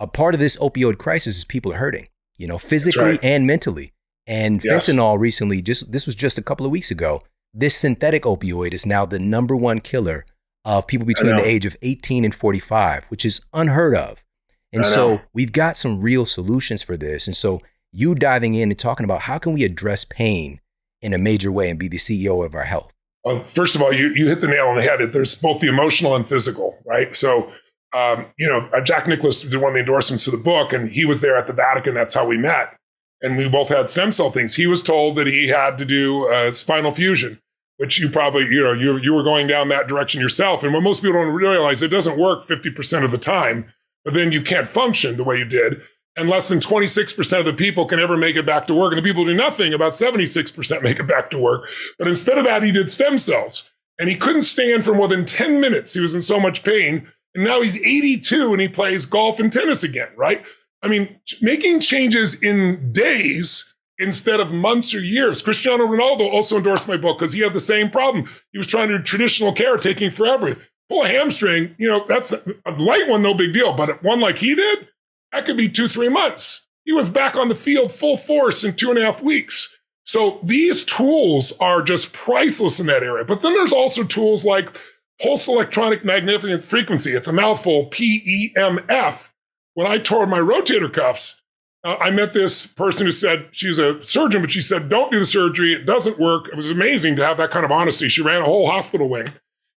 a part of this opioid crisis is people are hurting, you know, physically right. and mentally. And yes. fentanyl recently, just this was just a couple of weeks ago. This synthetic opioid is now the number one killer of people between the age of 18 and 45, which is unheard of. And so we've got some real solutions for this. And so you diving in and talking about how can we address pain in a major way and be the CEO of our health. Well, first of all, you, you hit the nail on the head. There's both the emotional and physical, right? So um, you know, uh, Jack Nicklaus did one of the endorsements for the book, and he was there at the Vatican. That's how we met. And we both had stem cell things. He was told that he had to do a spinal fusion, which you probably, you know, you, you were going down that direction yourself. And what most people don't realize, it doesn't work 50% of the time, but then you can't function the way you did. And less than 26% of the people can ever make it back to work. And the people who do nothing, about 76% make it back to work. But instead of that, he did stem cells. And he couldn't stand for more than 10 minutes. He was in so much pain and now he's 82 and he plays golf and tennis again, right? I mean, making changes in days instead of months or years. Cristiano Ronaldo also endorsed my book because he had the same problem. He was trying to do traditional care, taking forever. Pull a hamstring, you know, that's a light one, no big deal. But one like he did, that could be two, three months. He was back on the field full force in two and a half weeks. So these tools are just priceless in that area. But then there's also tools like pulse electronic magnetic frequency. It's a mouthful, PEMF. When I tore my rotator cuffs, uh, I met this person who said she's a surgeon, but she said, don't do the surgery. It doesn't work. It was amazing to have that kind of honesty. She ran a whole hospital wing.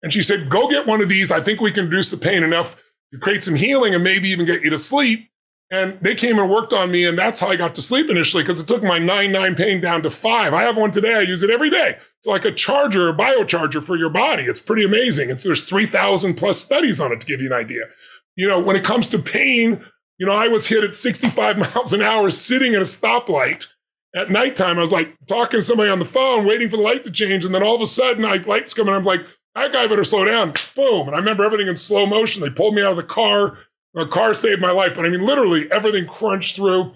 And she said, go get one of these. I think we can reduce the pain enough to create some healing and maybe even get you to sleep. And they came and worked on me. And that's how I got to sleep initially because it took my 9 9 pain down to five. I have one today. I use it every day. It's like a charger, a biocharger for your body. It's pretty amazing. It's, there's 3,000 plus studies on it to give you an idea. You know, when it comes to pain, you know, I was hit at 65 miles an hour sitting at a stoplight at nighttime. I was like talking to somebody on the phone, waiting for the light to change. And then all of a sudden, I lights coming. I'm like, that guy better slow down. Boom. And I remember everything in slow motion. They pulled me out of the car The car saved my life, but I mean, literally everything crunched through.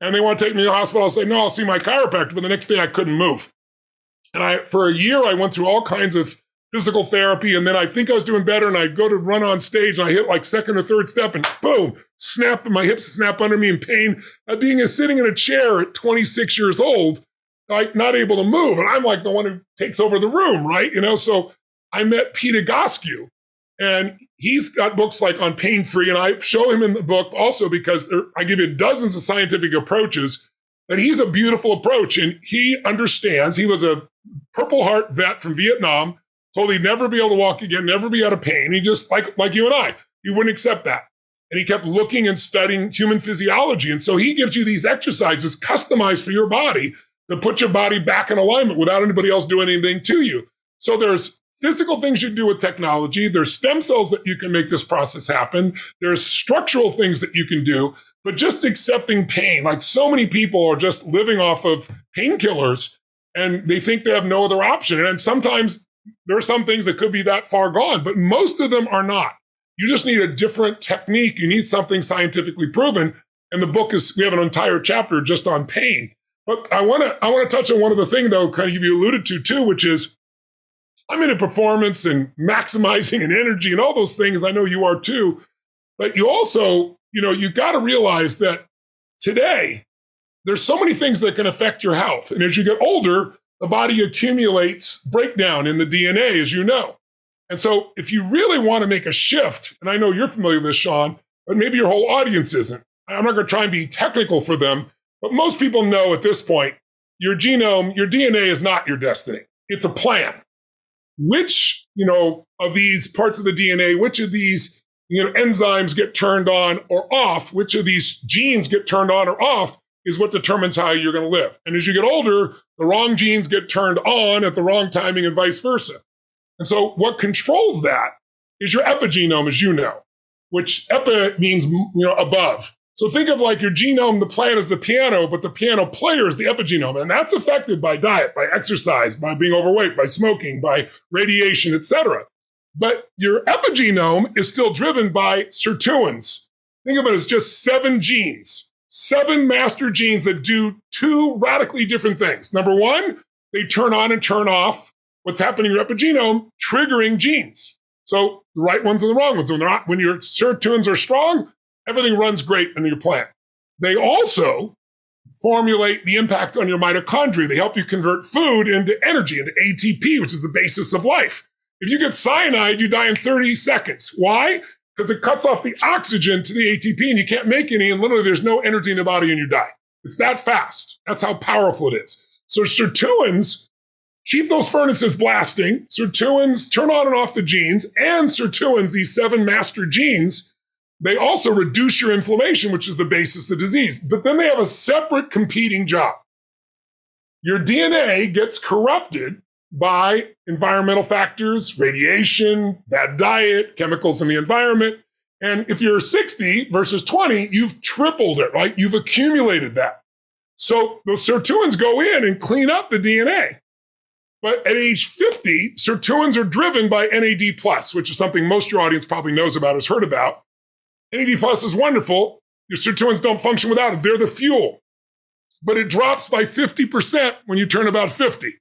And they want to take me to the hospital. I'll say, no, I'll see my chiropractor. But the next day I couldn't move. And I, for a year, I went through all kinds of physical therapy. And then I think I was doing better. And I'd go to run on stage and I hit like second or third step and boom, snap, my hips snap under me in pain. Uh, being sitting in a chair at 26 years old, like not able to move. And I'm like the one who takes over the room, right? You know, so I met Peter Egoscue and he's got books like on pain free. And I show him in the book also because there, I give you dozens of scientific approaches. But he's a beautiful approach. And he understands he was a Purple Heart vet from Vietnam, told he'd never be able to walk again, never be out of pain. He just, like, like you and I, he wouldn't accept that. And he kept looking and studying human physiology. And so he gives you these exercises customized for your body to put your body back in alignment without anybody else doing anything to you. So there's physical things you can do with technology. There's stem cells that you can make this process happen. There's structural things that you can do, but just accepting pain. Like so many people are just living off of painkillers and they think they have no other option. And sometimes there are some things that could be that far gone, but most of them are not. You just need a different technique. You need something scientifically proven. And the book is, we have an entire chapter just on pain. But I want to, I want to touch on one of the things though, kind of you alluded to too, which is I'm into performance and maximizing and energy and all those things. I know you are too. But you also, you know, you got to realize that today there's so many things that can affect your health. And as you get older, the body accumulates breakdown in the DNA, as you know. And so if you really want to make a shift, and I know you're familiar with this, Shawn, but maybe your whole audience isn't. I'm not going to try and be technical for them, But most people know at this point, your genome, your DNA is not your destiny. It's a plan. Which, you know, of these parts of the DNA, which of these, you know, enzymes get turned on or off, which of these genes get turned on or off is what determines how you're going to live. And as you get older, the wrong genes get turned on at the wrong timing and vice versa. And so what controls that is your epigenome, as you know, which epi means, you know, above. So think of like your genome, the plan is the piano, but the piano player is the epigenome. And that's affected by diet, by exercise, by being overweight, by smoking, by radiation, etc. But your epigenome is still driven by sirtuins. Think of it as just seven genes, seven master genes that do two radically different things. Number one, they turn on and turn off what's happening in your epigenome, triggering genes. So the right ones and the wrong ones. When, they're not, when your sirtuins are strong, everything runs great in your plant. They also formulate the impact on your mitochondria. They help you convert food into energy, into ATP, which is the basis of life. If you get cyanide, you die in 30 seconds. Why? Because it cuts off the oxygen to the ATP and you can't make any, and literally there's no energy in the body and you die. It's that fast. That's how powerful it is. So sirtuins keep those furnaces blasting. Sirtuins turn on and off the genes, and sirtuins, these seven master genes, they also reduce your inflammation, which is the basis of disease. But then they have a separate competing job. Your DNA gets corrupted by environmental factors, radiation, bad diet, chemicals in the environment. And if you're 60 versus 20, you've tripled it, right? You've accumulated that. So those sirtuins go in and clean up the DNA. But at age 50, sirtuins are driven by NAD which is something most your audience probably knows about, has heard about. NAD plus is wonderful. Your sirtuins don't function without it. They're the fuel. But it drops by 50% when you turn about 50,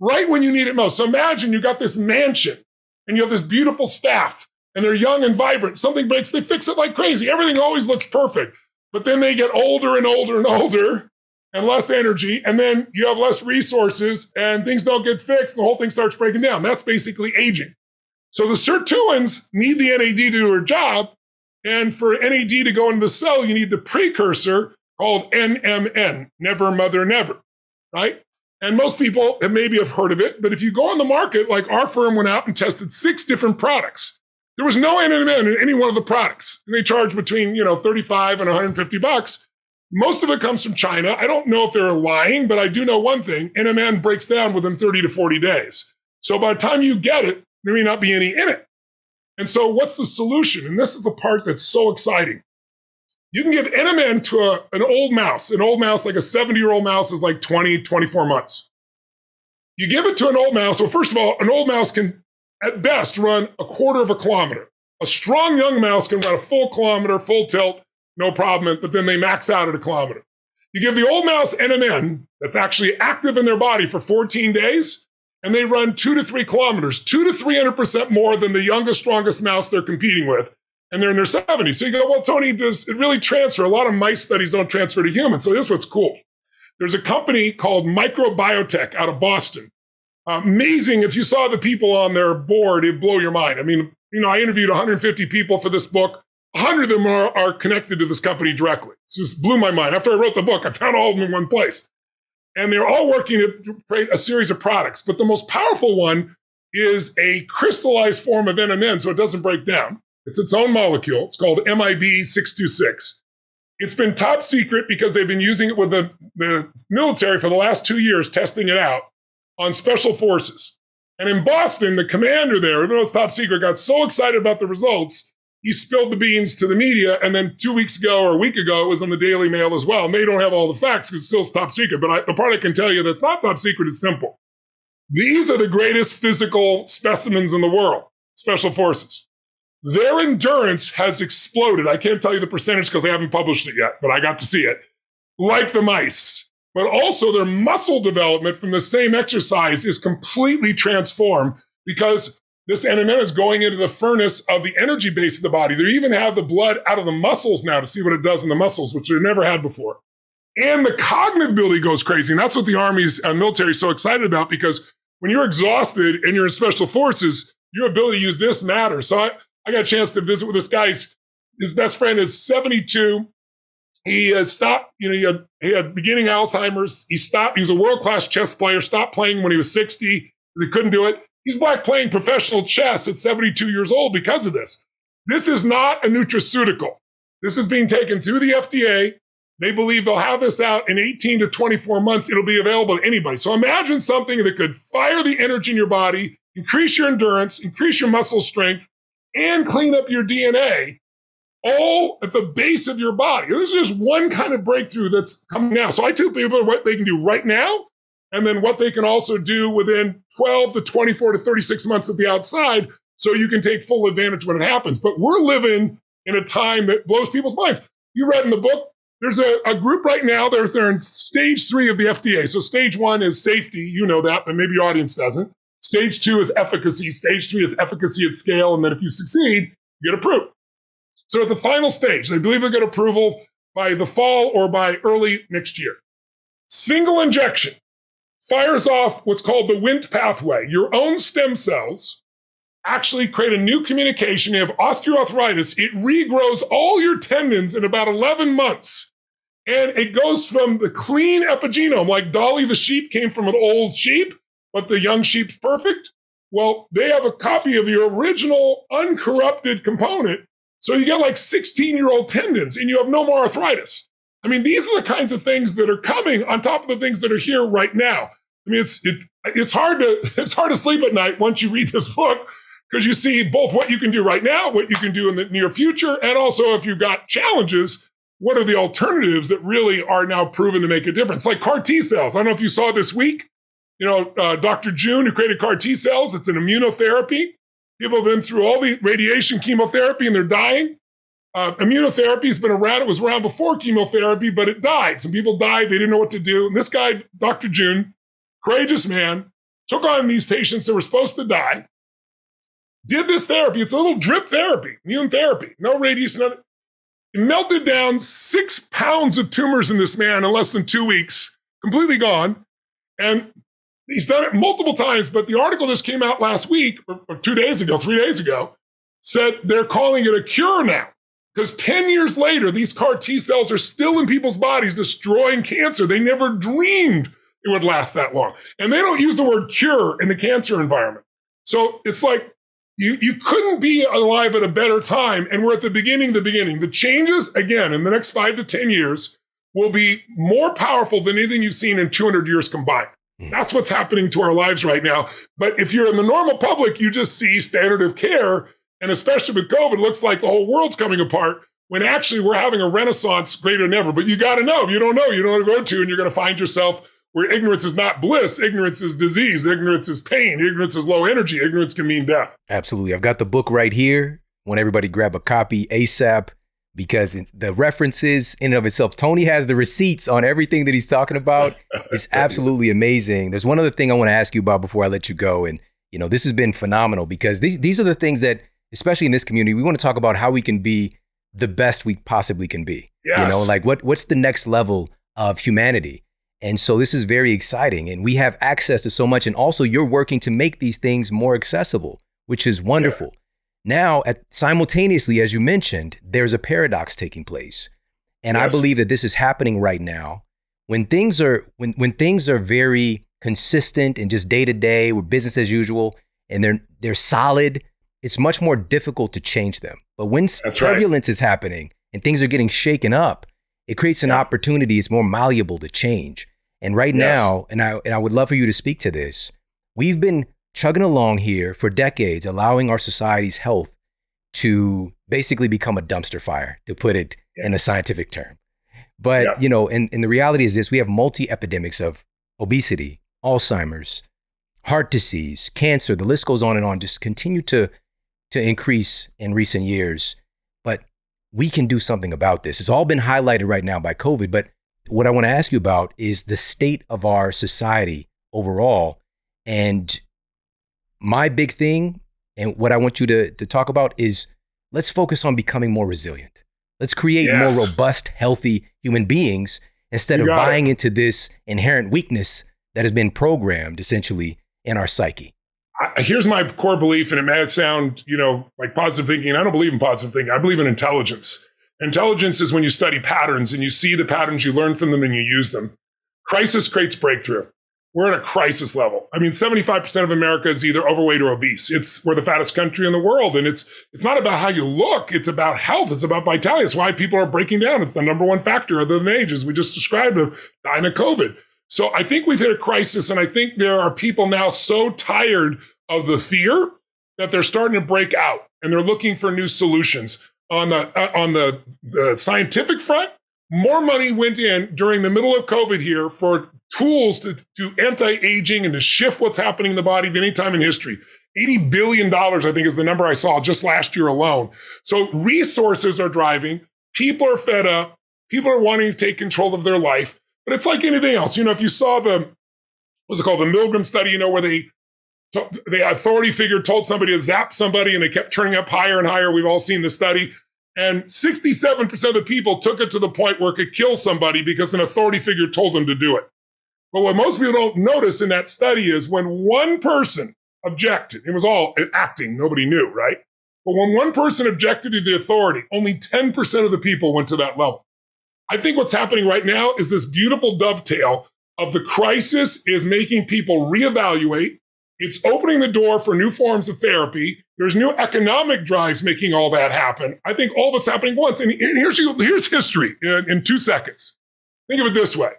right when you need it most. So imagine you got this mansion and you have this beautiful staff and they're young and vibrant. Something breaks, they fix it like crazy. Everything always looks perfect. But then they get older and older and older and less energy. And then you have less resources and things don't get fixed. And the whole thing starts breaking down. That's basically aging. So the sirtuins need the NAD to do their job. And for NAD to go into the cell, you need the precursor called NMN, never mother never, right? And most people have maybe have heard of it, but if you go on the market, like our firm went out and tested six different products. There was no NMN in any one of the products. And they charge between, you know, 35 and 150 bucks. Most of it comes from China. I don't know if they're lying, but I do know one thing. NMN breaks down within 30 to 40 days. So by the time you get it, there may not be any in it. And so what's the solution? And this is the part that's so exciting. You can give NMN to a, an old mouse. An old mouse, like a 70 year old mouse, is like 20, 24 months. You give it to an old mouse. Well, first of all, an old mouse can at best run a quarter of a kilometer. A strong young mouse can run a full kilometer, full tilt, no problem, but then they max out at a kilometer. You give the old mouse NMN that's actually active in their body for 14 days, and they run two to three kilometers, two to 300% more than the youngest, strongest mouse they're competing with. And they're in their 70s. So you go, well, Tony, does it really transfer? A lot of mice studies don't transfer to humans. So here's what's cool. There's a company called MetroBiotech out of Boston. amazing. If you saw the people on their board, it'd blow your mind. I mean, you know, I interviewed 150 people for this book. 100 of them are, are connected to this company directly. It just blew my mind. After I wrote the book, I found all of them in one place and they're all working to create a series of products. But the most powerful one is a crystallized form of NMN, so it doesn't break down. It's its own molecule. It's called MIB 626. It's been top secret because they've been using it with the, the military for the last two years, testing it out on special forces. And in Boston, the commander there, even though it's top secret, got so excited about the results he spilled the beans to the media. And then two weeks ago or a week ago, it was on the Daily Mail as well. They don't have all the facts because it's still top secret, but I, the part I can tell you that's not top secret is simple. These are the greatest physical specimens in the world, special forces. Their endurance has exploded. I can't tell you the percentage because I haven't published it yet, but I got to see it. Like the mice. But also their muscle development from the same exercise is completely transformed because this NMN is going into the furnace of the energy base of the body. They even have the blood out of the muscles now to see what it does in the muscles, which they never had before. And the cognitive ability goes crazy. And that's what the Army's uh, military is so excited about because when you're exhausted and you're in special forces, your ability to use this matters. So I, I got a chance to visit with this guy. His best friend is 72. He stopped, you know, he had, he had beginning Alzheimer's. He stopped. He was a world class chess player, stopped playing when he was 60. He couldn't do it. He's back playing professional chess at 72 years old because of this. This is not a nutraceutical. This is being taken through the FDA. They believe they'll have this out in 18 to 24 months. It'll be available to anybody. So imagine something that could fire the energy in your body, increase your endurance, increase your muscle strength, and clean up your DNA all at the base of your body. This is just one kind of breakthrough that's coming now. So I tell people what they can do right now and then what they can also do within 12 to 24 to 36 months at the outside so you can take full advantage when it happens. But we're living in a time that blows people's minds. You read in the book, there's a, a group right now, they're, they're in stage three of the FDA. So stage one is safety. You know that, but maybe your audience doesn't. Stage two is efficacy. Stage three is efficacy at scale. And then if you succeed, you get approved. So at the final stage, they believe they get approval by the fall or by early next year. Single injection fires off what's called the Wnt pathway. Your own stem cells actually create a new communication. You have osteoarthritis. It regrows all your tendons in about 11 months. And it goes from the clean epigenome, like Dolly the sheep came from an old sheep, but the young sheep's perfect. Well, they have a copy of your original uncorrupted component. So you get like 16 year old tendons and you have no more arthritis. I mean, these are the kinds of things that are coming on top of the things that are here right now. I mean, it's, it, it's hard to, it's hard to sleep at night once you read this book because you see both what you can do right now, what you can do in the near future, and also if you've got challenges, what are the alternatives that really are now proven to make a difference? Like CAR T cells. I don't know if you saw this week, you know, uh, Dr. June, who created CAR T cells, it's an immunotherapy. People have been through all the radiation chemotherapy and they're dying. Uh, immunotherapy has been around. It was around before chemotherapy, but it died. Some people died. They didn't know what to do. And this guy, Dr. June, courageous man, took on these patients that were supposed to die did this therapy. It's a little drip therapy, immune therapy, no radiation. It melted down six pounds of tumors in this man in less than two weeks, completely gone. And he's done it multiple times. But the article just came out last week or, or two days ago, three days ago, said they're calling it a cure now. Because 10 years later, these CAR T cells are still in people's bodies destroying cancer. They never dreamed it would last that long. And they don't use the word cure in the cancer environment. So it's like you, you couldn't be alive at a better time. And we're at the beginning, the beginning. The changes, again, in the next five to 10 years will be more powerful than anything you've seen in 200 years combined. Hmm. That's what's happening to our lives right now. But if you're in the normal public, you just see standard of care. And especially with COVID, it looks like the whole world's coming apart when actually we're having a renaissance greater than ever. But you got to know, if you don't know, you don't know to go to, and you're going to find yourself where ignorance is not bliss, ignorance is disease, ignorance is pain, ignorance is low energy, ignorance can mean death. Absolutely. I've got the book right here. Want everybody grab a copy ASAP because the references in and of itself, Tony has the receipts on everything that he's talking about. It's absolutely amazing. There's one other thing I want to ask you about before I let you go. And, you know, this has been phenomenal because these, these are the things that, especially in this community, we want to talk about how we can be the best we possibly can be. Yes. You know, like what, what's the next level of humanity? And so this is very exciting. And we have access to so much. And also, you're working to make these things more accessible, which is wonderful. Yeah. Now, at, simultaneously, as you mentioned, there's a paradox taking place. And yes. I believe that this is happening right now. When things are when when things are very consistent and just day to day with business as usual and they're they're solid, it's much more difficult to change them. But when That's turbulence right. is happening and things are getting shaken up, it creates an yeah. opportunity. It's more malleable to change. And right yes. now, and I and I would love for you to speak to this. We've been chugging along here for decades, allowing our society's health to basically become a dumpster fire, to put it yeah. in a scientific term. But yeah. you know, and, and the reality is this: we have multi epidemics of obesity, Alzheimer's, heart disease, cancer. The list goes on and on. Just continue to to increase in recent years But we can do something about this. It's all been highlighted right now by COVID, but what I want to ask you about is the state of our society overall. And my big thing, and what I want you to, to talk about is let's focus on becoming more resilient. Let's create yes. more robust, healthy human beings instead you of buying it. into this inherent weakness that has been programmed essentially in our psyche. I, here's my core belief, and it may sound, you know, like positive thinking. I don't believe in positive thinking. I believe in intelligence. Intelligence is when you study patterns and you see the patterns, you learn from them and you use them. Crisis creates breakthrough. We're at a crisis level. I mean, 75% of America is either overweight or obese. It's we're the fattest country in the world. And it's it's not about how you look, it's about health, it's about vitality. It's why people are breaking down. It's the number one factor other than age, as we just described of dying of COVID. So I think we've hit a crisis, and I think there are people now so tired of the fear that they're starting to break out and they're looking for new solutions on the uh, on the, the scientific front. More money went in during the middle of COVID here for tools to do anti-aging and to shift what's happening in the body of any time in history. $80 billion, I think, is the number I saw just last year alone. So resources are driving. People are fed up. People are wanting to take control of their life. But it's like anything else. You know, if you saw the, what's it called, the Milgram study, you know, where they the authority figure told somebody to zap somebody and they kept turning up higher and higher. We've all seen the study. And 67% of the people took it to the point where it could kill somebody because an authority figure told them to do it. But what most people don't notice in that study is when one person objected, it was all acting, nobody knew, right? But when one person objected to the authority, only 10% of the people went to that level. I think what's happening right now is this beautiful dovetail of the crisis is making people reevaluate. It's opening the door for new forms of therapy. There's new economic drives making all that happen. I think all that's happening once. And here's, here's history in, in two seconds. Think of it this way.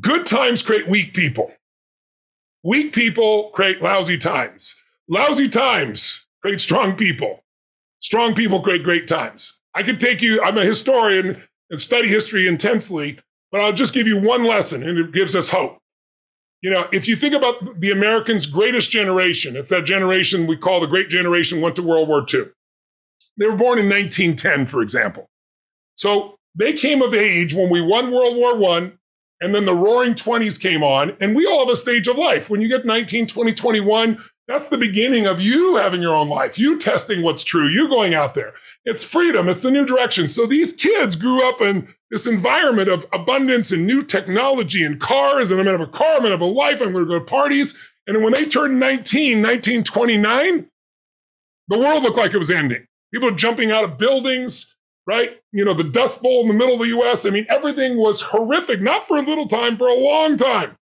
Good times create weak people. Weak people create lousy times. Lousy times create strong people. Strong people create great times. I could take you, I'm a historian and study history intensely, but I'll just give you one lesson and it gives us hope. You know, if you think about the Americans' greatest generation, it's that generation we call the Great Generation went to World War II. They were born in 1910, for example. So they came of age when we won World War One, and then the roaring 20s came on, and we all have a stage of life. When you get 19, 20, 21, that's the beginning of you having your own life, you testing what's true, you going out there. It's freedom. It's the new direction. So these kids grew up in this environment of abundance and new technology and cars. And I'm going to have a car. I'm going to have a life. I'm going to go to parties. And when they turned 19, 1929, the world looked like it was ending. People are jumping out of buildings, right? You know, the Dust Bowl in the middle of the US. I mean, everything was horrific, not for a little time, for a long time.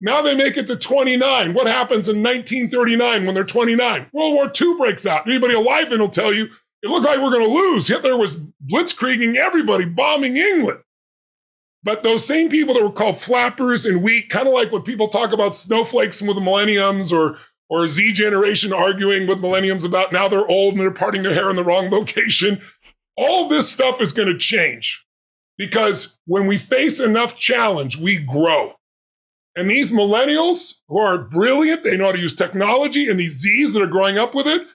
Now they make it to 29. What happens in 1939 when they're 29? World War II breaks out. Anybody alive then will tell you it looked like we are going to lose. Hitler was blitzkrieging everybody, bombing England. But those same people that were called flappers and weak, kind of like when people talk about snowflakes with the millenniums or or Z generation arguing with millenniums about now they're old and they're parting their hair in the wrong location. All this stuff is going to change because when we face enough challenge, we grow. And these millennials who are brilliant, they know how to use technology, and these Zs that are growing up with it,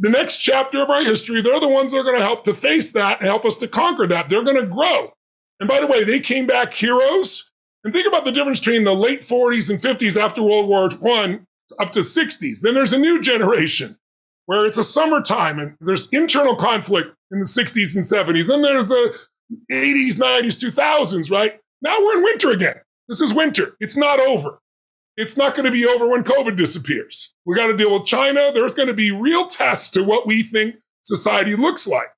the next chapter of our history, they're the ones that are going to help to face that and help us to conquer that. They're going to grow. And by the way, they came back heroes. And think about the difference between the late 40s and 50s after World War I up to 60s. Then there's a new generation where it's a summertime and there's internal conflict in the 60s and 70s. And there's the 80s, 90s, 2000s, right? Now we're in winter again. This is winter. It's not over. It's not going to be over when COVID disappears. We got to deal with China. There's going to be real tests to what we think society looks like.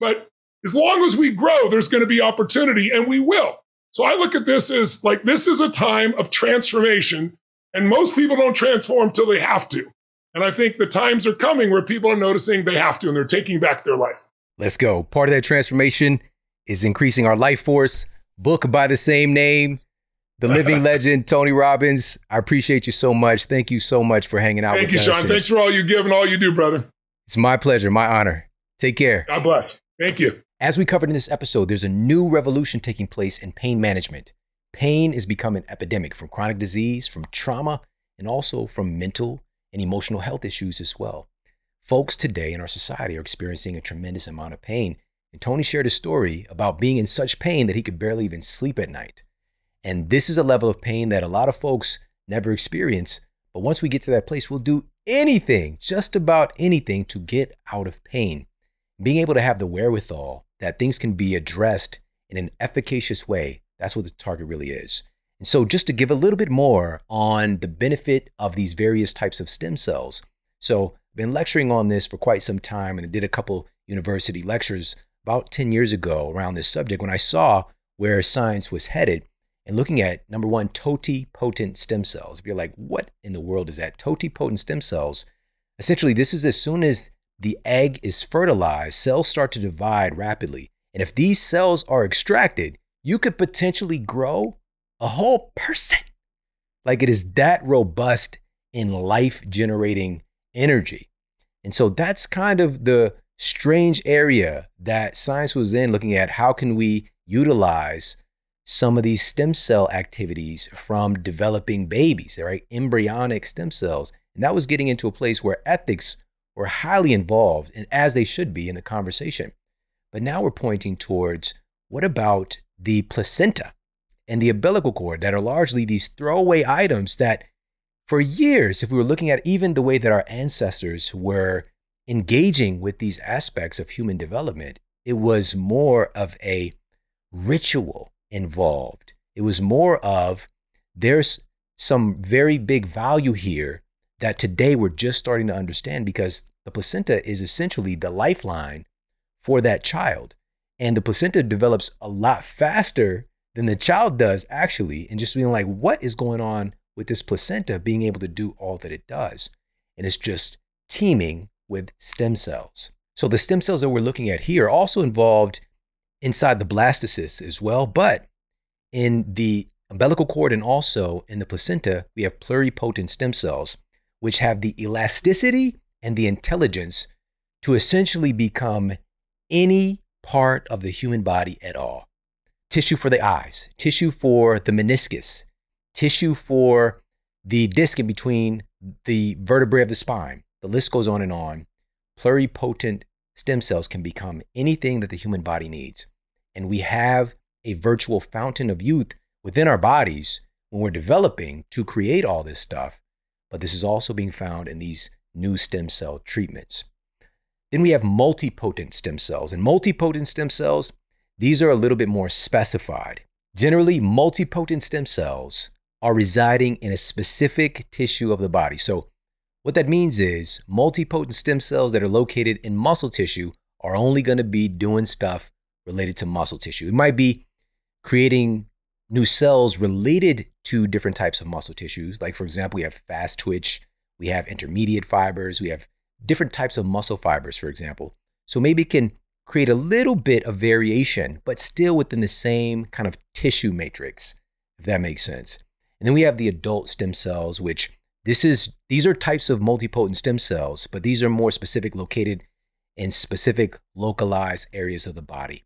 But as long as we grow, there's going to be opportunity and we will. So I look at this as like this is a time of transformation and most people don't transform till they have to. And I think the times are coming where people are noticing they have to and they're taking back their life. Let's go. Part of that transformation is increasing our life force. Book by the same name the living legend, Tony Robbins. I appreciate you so much. Thank you so much for hanging out Thank you, Shawn. Thanks for all you give and all you do, brother. It's my pleasure, my honor. Take care. God bless. Thank you. As we covered in this episode, there's a new revolution taking place in pain management. Pain is becoming an epidemic from chronic disease, from trauma, and also from mental and emotional health issues as well. Folks today in our society are experiencing a tremendous amount of pain. And Tony shared a story about being in such pain that he could barely even sleep at night. And this is a level of pain that a lot of folks never experience. But once we get to that place, we'll do anything, just about anything, to get out of pain. Being able to have the wherewithal that things can be addressed in an efficacious way, that's what the target really is. And so, just to give a little bit more on the benefit of these various types of stem cells. So, I've been lecturing on this for quite some time and I did a couple university lectures about 10 years ago around this subject when I saw where science was headed and looking at number one, totipotent stem cells. If you're like, what in the world is that? Totipotent stem cells. Essentially, this is as soon as the egg is fertilized, cells start to divide rapidly. And if these cells are extracted, you could potentially grow a whole person. Like it is that robust in life generating energy. And so that's kind of the strange area that science was in looking at how can we utilize some of these stem cell activities from developing babies, right? Embryonic stem cells. And that was getting into a place where ethics were highly involved, and as they should be in the conversation. But now we're pointing towards what about the placenta and the umbilical cord that are largely these throwaway items that, for years, if we were looking at even the way that our ancestors were engaging with these aspects of human development, it was more of a ritual involved. It was more of there's some very big value here that today we're just starting to understand because the placenta is essentially the lifeline for that child. And the placenta develops a lot faster than the child does, actually, and just being like, what is going on with this placenta being able to do all that it does? And it's just teeming with stem cells. So the stem cells that we're looking at here also involved inside the blastocysts as well. But in the umbilical cord and also in the placenta, we have pluripotent stem cells, which have the elasticity and the intelligence to essentially become any part of the human body at all. Tissue for the eyes, tissue for the meniscus, tissue for the disc in between the vertebrae of the spine. The list goes on and on. Pluripotent stem cells can become anything that the human body needs and we have a virtual fountain of youth within our bodies when we're developing to create all this stuff. But this is also being found in these new stem cell treatments. Then we have multipotent stem cells. And multipotent stem cells, these are a little bit more specified. Generally, multipotent stem cells are residing in a specific tissue of the body. So, what that means is multipotent stem cells that are located in muscle tissue are only going to be doing stuff related to muscle tissue. It might be creating new cells related to different types of muscle tissues. Like, for example, we have fast twitch, we have intermediate fibers, we have different types of muscle fibers, for example. So maybe it can create a little bit of variation, but still within the same kind of tissue matrix, if that makes sense. And then we have the adult stem cells, which this is these are types of multipotent stem cells, but these are more specific located in specific localized areas of the body.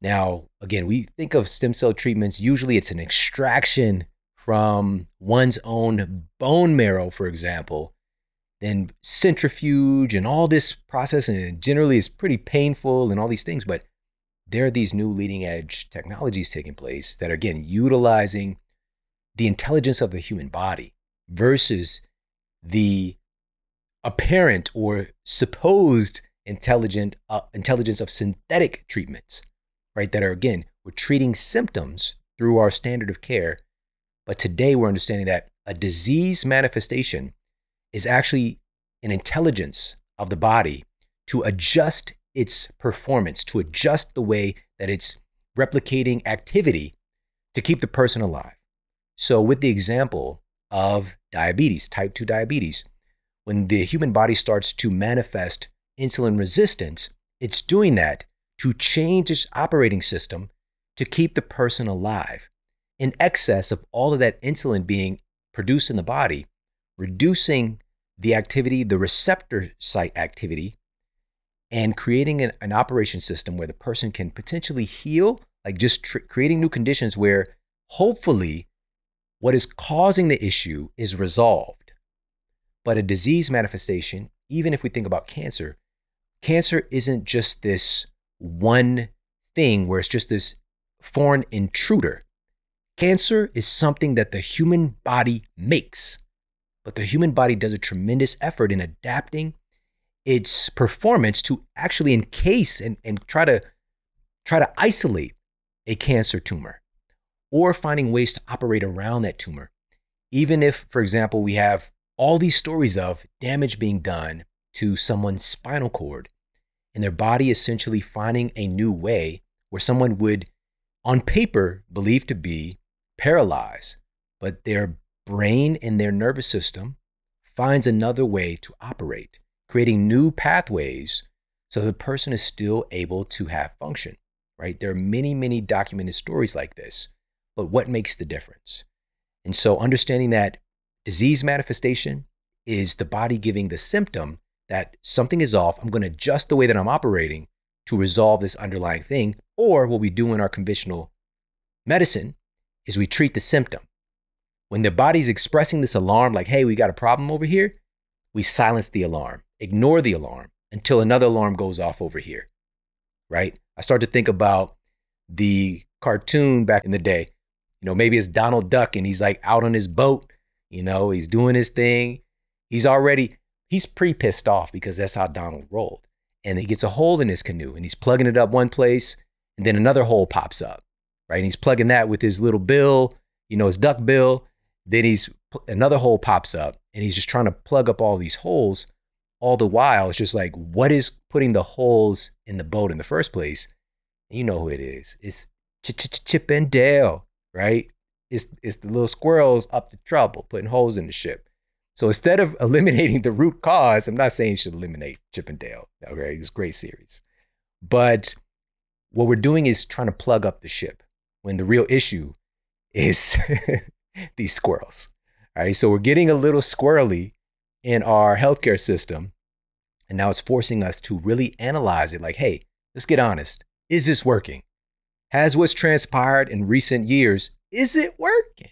Now, again, we think of stem cell treatments, usually it's an extraction from one's own bone marrow, for example, then centrifuge and all this process, and generally is pretty painful and all these things. But there are these new leading edge technologies taking place that are, again, utilizing the intelligence of the human body versus the apparent or supposed intelligent uh, intelligence of synthetic treatments right? That are, again, we're treating symptoms through our standard of care. But today we're understanding that a disease manifestation is actually an intelligence of the body to adjust its performance, to adjust the way that it's replicating activity to keep the person alive. So, with the example of diabetes, type 2 diabetes, when the human body starts to manifest insulin resistance, it's doing that to change its operating system to keep the person alive in excess of all of that insulin being produced in the body, reducing the activity, the receptor site activity, and creating an, an operation system where the person can potentially heal, like just tr- creating new conditions where hopefully what is causing the issue is resolved. But a disease manifestation, even if we think about cancer, cancer isn't just this one thing where it's just this foreign intruder. Cancer is something that the human body makes, but the human body does a tremendous effort in adapting its performance to actually encase and, and try to try to isolate a cancer tumor or finding ways to operate around that tumor. Even if, for example, we have all these stories of damage being done to someone's spinal cord and their body essentially finding a new way where someone would, on paper, believe to be paralyzed, but their brain and their nervous system finds another way to operate, creating new pathways so the person is still able to have function, right? There are many, many documented stories like this, but what makes the difference? And so understanding that disease manifestation is the body giving the symptom that something is off. I'm going to adjust the way that I'm operating to resolve this underlying thing. Or what we do in our conventional medicine is we treat the symptom. When the body's expressing this alarm, like, hey, we got a problem over here, we silence the alarm, ignore the alarm until another alarm goes off over here, right? I start to think about the cartoon back in the day. You know, maybe it's Donald Duck and he's like out on his boat, you know, he's doing his thing. He's already, he's pre pissed off because that's how Donald rolled. And he gets a hole in his canoe and he's plugging it up one place and then another hole pops up, right? And he's plugging that with his little bill, you know, his duck bill. Then he's another hole pops up and he's just trying to plug up all these holes. All the while, it's just like, what is putting the holes in the boat in the first place? You know who it is. It's Chip and Dale, right? It's, it's the little squirrels up to trouble, putting holes in the ship. So instead of eliminating the root cause, I'm not saying you should eliminate Chip and Dale. Okay, it's a great series. But what we're doing is trying to plug up the ship when the real issue is these squirrels. All right, so we're getting a little squirrely in our healthcare system. And now it's forcing us to really analyze it like, hey, let's get honest. Is this working? Has what's transpired in recent years, is it working?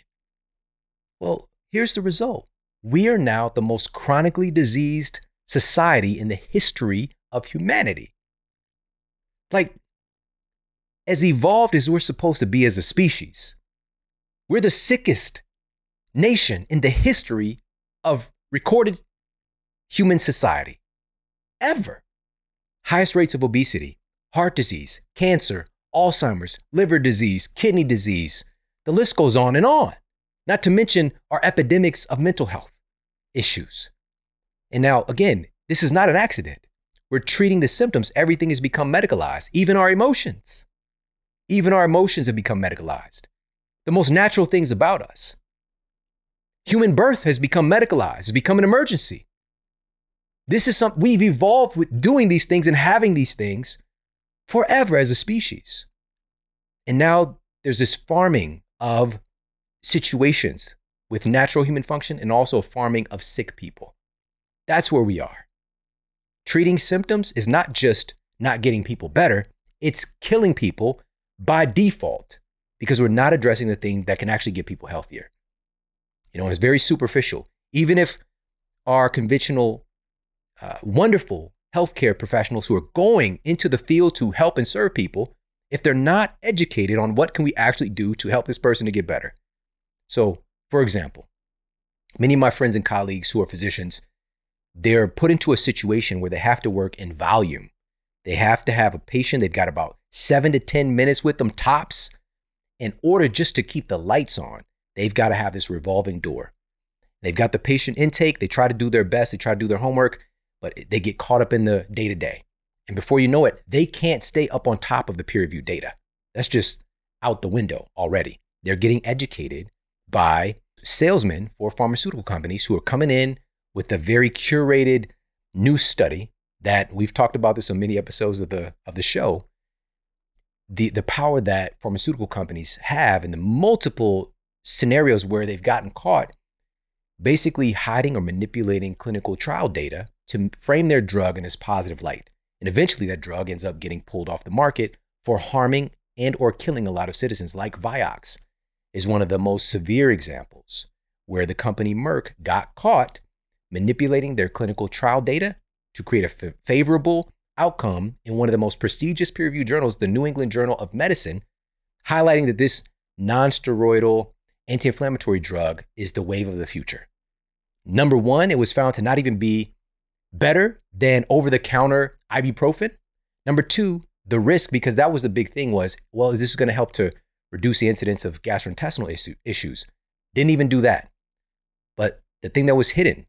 Well, here's the result we are now the most chronically diseased society in the history of humanity. Like, as evolved as we're supposed to be as a species, we're the sickest nation in the history of recorded human society ever. Highest rates of obesity, heart disease, cancer, Alzheimer's, liver disease, kidney disease. The list goes on and on. Not to mention our epidemics of mental health issues. And now, again, this is not an accident. We're treating the symptoms. Everything has become medicalized, even our emotions. Even our emotions have become medicalized. The most natural things about us. Human birth has become medicalized, it's become an emergency. This is something we've evolved with doing these things and having these things forever as a species. And now there's this farming of situations with natural human function and also farming of sick people. That's where we are. Treating symptoms is not just not getting people better, it's killing people by default because we're not addressing the thing that can actually get people healthier. You know, it's very superficial. Even if our conventional, uh, wonderful healthcare professionals who are going into the field to help and serve people, if they're not educated on what can we actually do to help this person to get better. So, for example, many of my friends and colleagues who are physicians, they're put into a situation where they have to work in volume. They have to have a patient, they've got about seven to 10 minutes with them tops. In order just to keep the lights on, they've got to have this revolving door. They've got the patient intake, they try to do their best, they try to do their homework, but they get caught up in the day to day. And before you know it, they can't stay up on top of the peer reviewed data. That's just out the window already. They're getting educated by salesmen for pharmaceutical companies who are coming in with a very curated new study that we've talked about this on many episodes of the of the show. The the power that pharmaceutical companies have and the multiple scenarios where they've gotten caught basically hiding or manipulating clinical trial data to frame their drug in this positive light. And eventually that drug ends up getting pulled off the market for harming and or killing a lot of citizens like Vioxx is one of the most severe examples where the company Merck got caught manipulating their clinical trial data to create a f- favorable outcome in one of the most prestigious peer reviewed journals, the New England Journal of Medicine, highlighting that this non steroidal anti inflammatory drug is the wave of the future. Number one, it was found to not even be better than over the counter ibuprofen. Number two, the risk, because that was the big thing, was well, this is going to help to reduce the incidence of gastrointestinal issue, issues. Didn't even do that. But the thing that was hidden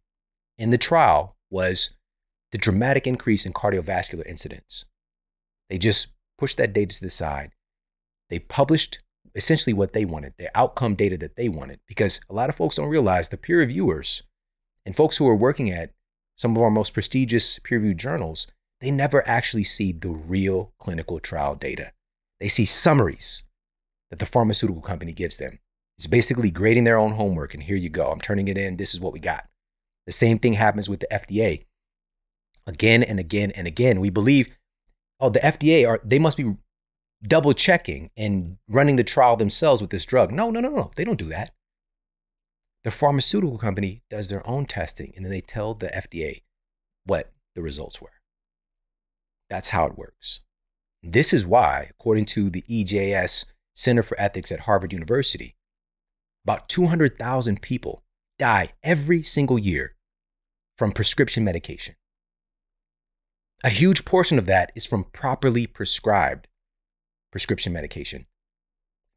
in the trial was the dramatic increase in cardiovascular incidents. They just pushed that data to the side. They published essentially what they wanted, the outcome data that they wanted, because a lot of folks don't realize the peer reviewers and folks who are working at some of our most prestigious peer reviewed journals, they never actually see the real clinical trial data. They see summaries that the pharmaceutical company gives them. It's basically grading their own homework, and here you go. I'm turning it in. This is what we got. The same thing happens with the FDA. Again and again and again, we believe, oh, the FDA are they must be double checking and running the trial themselves with this drug. No, no, no, no. They don't do that. The pharmaceutical company does their own testing and then they tell the FDA what the results were. That's how it works. This is why, according to the EJS Center for Ethics at Harvard University, about 200,000 people die every single year from prescription medication. A huge portion of that is from properly prescribed prescription medication.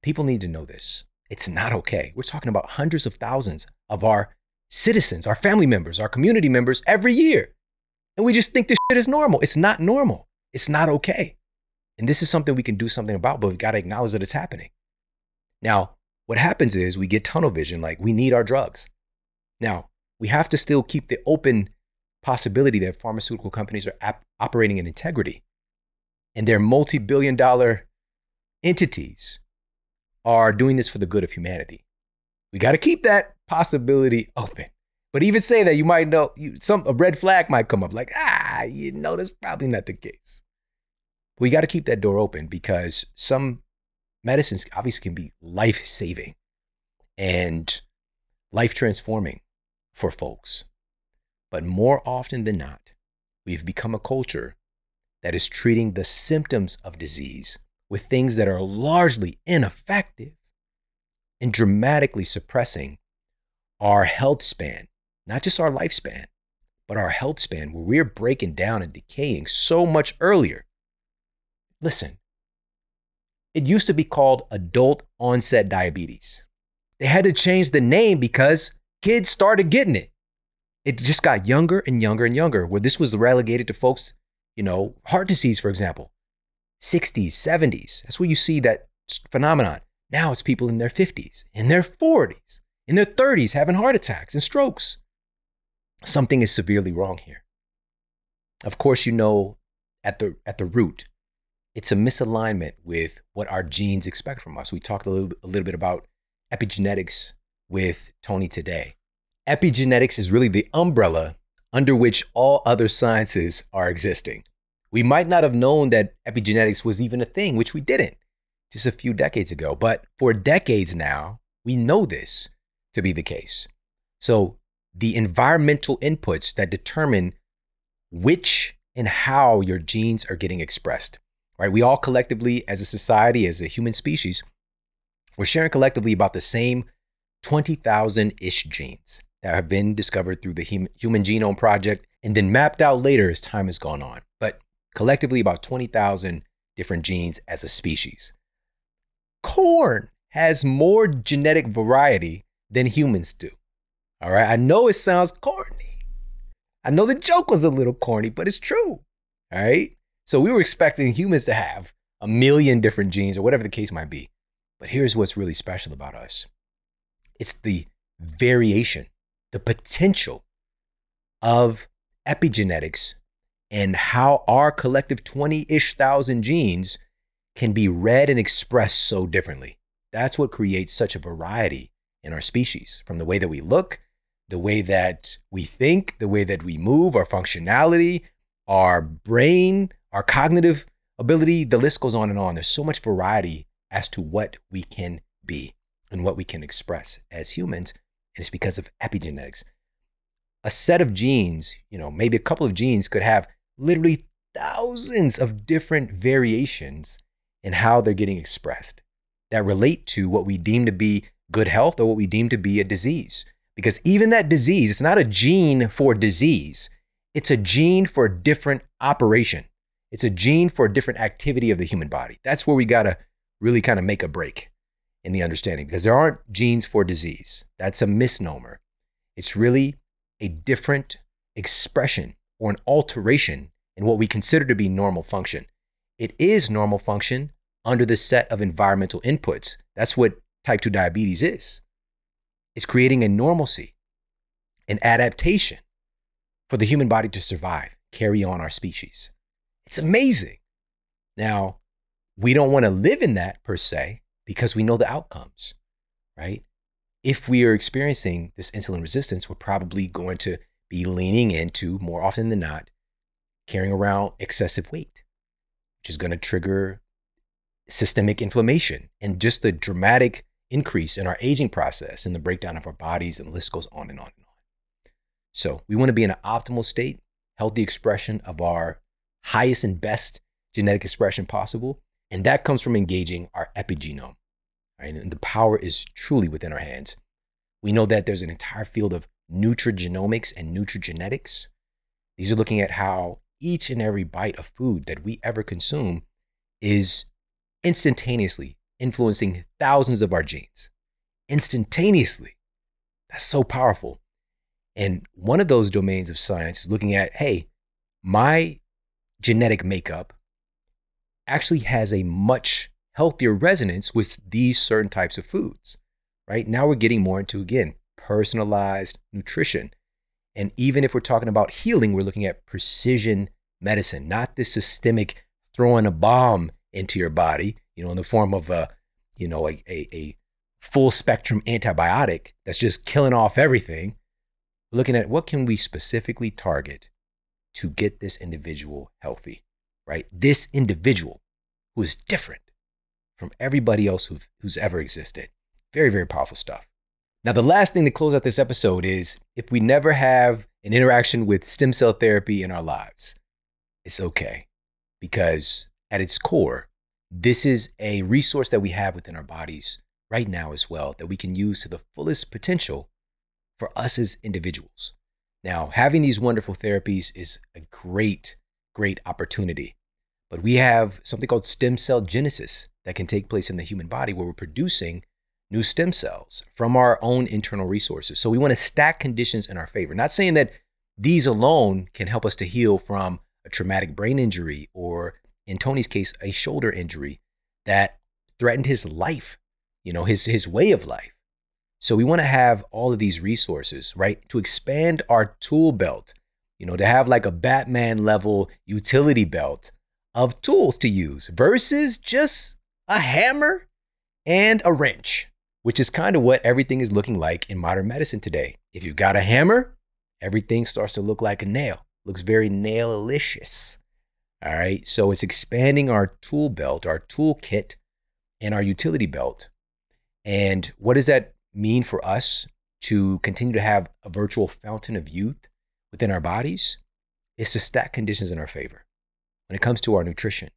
People need to know this. It's not okay. We're talking about hundreds of thousands of our citizens, our family members, our community members every year. And we just think this shit is normal. It's not normal. It's not okay. And this is something we can do something about, but we've got to acknowledge that it's happening. Now, what happens is we get tunnel vision, like we need our drugs. Now, we have to still keep the open possibility that pharmaceutical companies are ap- operating in integrity and their multi billion dollar entities are doing this for the good of humanity. We got to keep that possibility open. But even say that you might know you, some a red flag might come up like ah you know that's probably not the case. We got to keep that door open because some medicines obviously can be life saving and life transforming for folks. But more often than not, we've become a culture that is treating the symptoms of disease with things that are largely ineffective and dramatically suppressing our health span, not just our lifespan, but our health span, where we're breaking down and decaying so much earlier. Listen, it used to be called adult onset diabetes. They had to change the name because kids started getting it. It just got younger and younger and younger, where this was relegated to folks, you know, heart disease, for example. 60s, 70s. That's where you see that phenomenon. Now it's people in their 50s, in their 40s, in their 30s having heart attacks and strokes. Something is severely wrong here. Of course, you know at the, at the root, it's a misalignment with what our genes expect from us. We talked a little, a little bit about epigenetics with Tony today. Epigenetics is really the umbrella under which all other sciences are existing. We might not have known that epigenetics was even a thing, which we didn't just a few decades ago. But for decades now, we know this to be the case. So the environmental inputs that determine which and how your genes are getting expressed, right? We all collectively, as a society, as a human species, we're sharing collectively about the same 20,000 ish genes that have been discovered through the Human Genome Project and then mapped out later as time has gone on. But collectively about 20,000 different genes as a species. Corn has more genetic variety than humans do. All right, I know it sounds corny. I know the joke was a little corny, but it's true. All right, so we were expecting humans to have a million different genes or whatever the case might be. But here's what's really special about us it's the variation, the potential of epigenetics and how our collective 20 ish thousand genes can be read and expressed so differently. That's what creates such a variety in our species from the way that we look, the way that we think, the way that we move, our functionality, our brain, our cognitive ability. The list goes on and on. There's so much variety as to what we can be and what we can express as humans. And it's because of epigenetics. A set of genes, you know, maybe a couple of genes could have literally thousands of different variations in how they're getting expressed that relate to what we deem to be good health or what we deem to be a disease. Because even that disease, it's not a gene for disease, it's a gene for a different operation. It's a gene for a different activity of the human body. That's where we got to really kind of make a break in the understanding because there aren't genes for disease. That's a misnomer. It's really a different expression or an alteration in what we consider to be normal function. It is normal function under the set of environmental inputs. That's what type 2 diabetes is. It's creating a normalcy, an adaptation for the human body to survive, carry on our species. It's amazing. Now, we don't want to live in that per se because we know the outcomes, right? If we are experiencing this insulin resistance, we're probably going to be leaning into, more often than not, carrying around excessive weight, which is going to trigger systemic inflammation and just the dramatic increase in our aging process and the breakdown of our bodies, and list goes on and on and on. So, we want to be in an optimal state, healthy expression of our highest and best genetic expression possible. And that comes from engaging our epigenome. Right? And the power is truly within our hands. We know that there's an entire field of nutrigenomics and nutrigenetics. These are looking at how each and every bite of food that we ever consume is instantaneously influencing thousands of our genes. Instantaneously. That's so powerful. And one of those domains of science is looking at hey, my genetic makeup actually has a much healthier resonance with these certain types of foods, right? Now we're getting more into, again, personalized nutrition. And even if we're talking about healing, we're looking at precision medicine, not this systemic throwing a bomb into your body, you know, in the form of a, you know, a, a, a full spectrum antibiotic that's just killing off everything. We're looking at what can we specifically target to get this individual healthy, right? This individual who is different from everybody else who's, ever existed. Very, very powerful stuff. Now, the last thing to close out this episode is if we never have an interaction with stem cell therapy in our lives, it's okay. Because at its core, this is a resource that we have within our bodies right now as well that we can use to the fullest potential for us as individuals. Now, having these wonderful therapies is a great, great opportunity. But we have something called stem cell genesis that can take place in the human body where we're producing new stem cells from our own internal resources. So we want to stack conditions in our favor. Not saying that these alone can help us to heal from a traumatic brain injury or, in Tony's case, a shoulder injury that threatened his life, you know, his, his way of life. So we want to have all of these resources, right, to expand our tool belt, you know, to have like a Batman level utility belt of tools to use versus just a hammer and a wrench, which is kind of what everything is looking like in modern medicine today. If you've got a hammer, everything starts to look like a nail, looks very nailicious. All right. So it's expanding our tool belt, our toolkit, and our utility belt. And what does that mean for us to continue to have a virtual fountain of youth within our bodies? Is to stack conditions in our favor when it comes to our nutrition,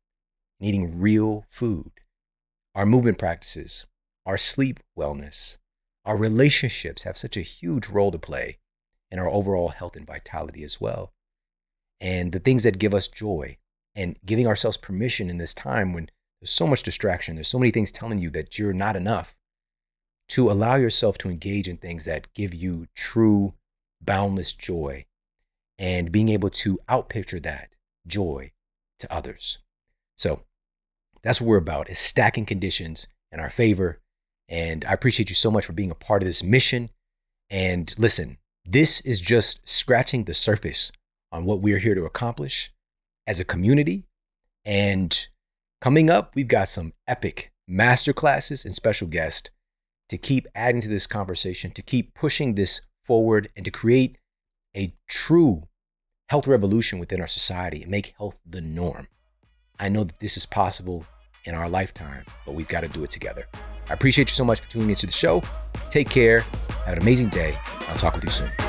needing real food, our movement practices, our sleep wellness, our relationships have such a huge role to play in our overall health and vitality as well. And the things that give us joy and giving ourselves permission in this time when there's so much distraction, there's so many things telling you that you're not enough, to allow yourself to engage in things that give you true, boundless joy and being able to outpicture that joy to others. So that's what we're about is stacking conditions in our favor. And I appreciate you so much for being a part of this mission. And listen, this is just scratching the surface on what we're here to accomplish as a community. And coming up, we've got some epic masterclasses and special guests to keep adding to this conversation, to keep pushing this forward, and to create a true health revolution within our society and make health the norm. I know that this is possible in our lifetime, but we've got to do it together. I appreciate you so much for tuning into the show. Take care. Have an amazing day. I'll talk with you soon.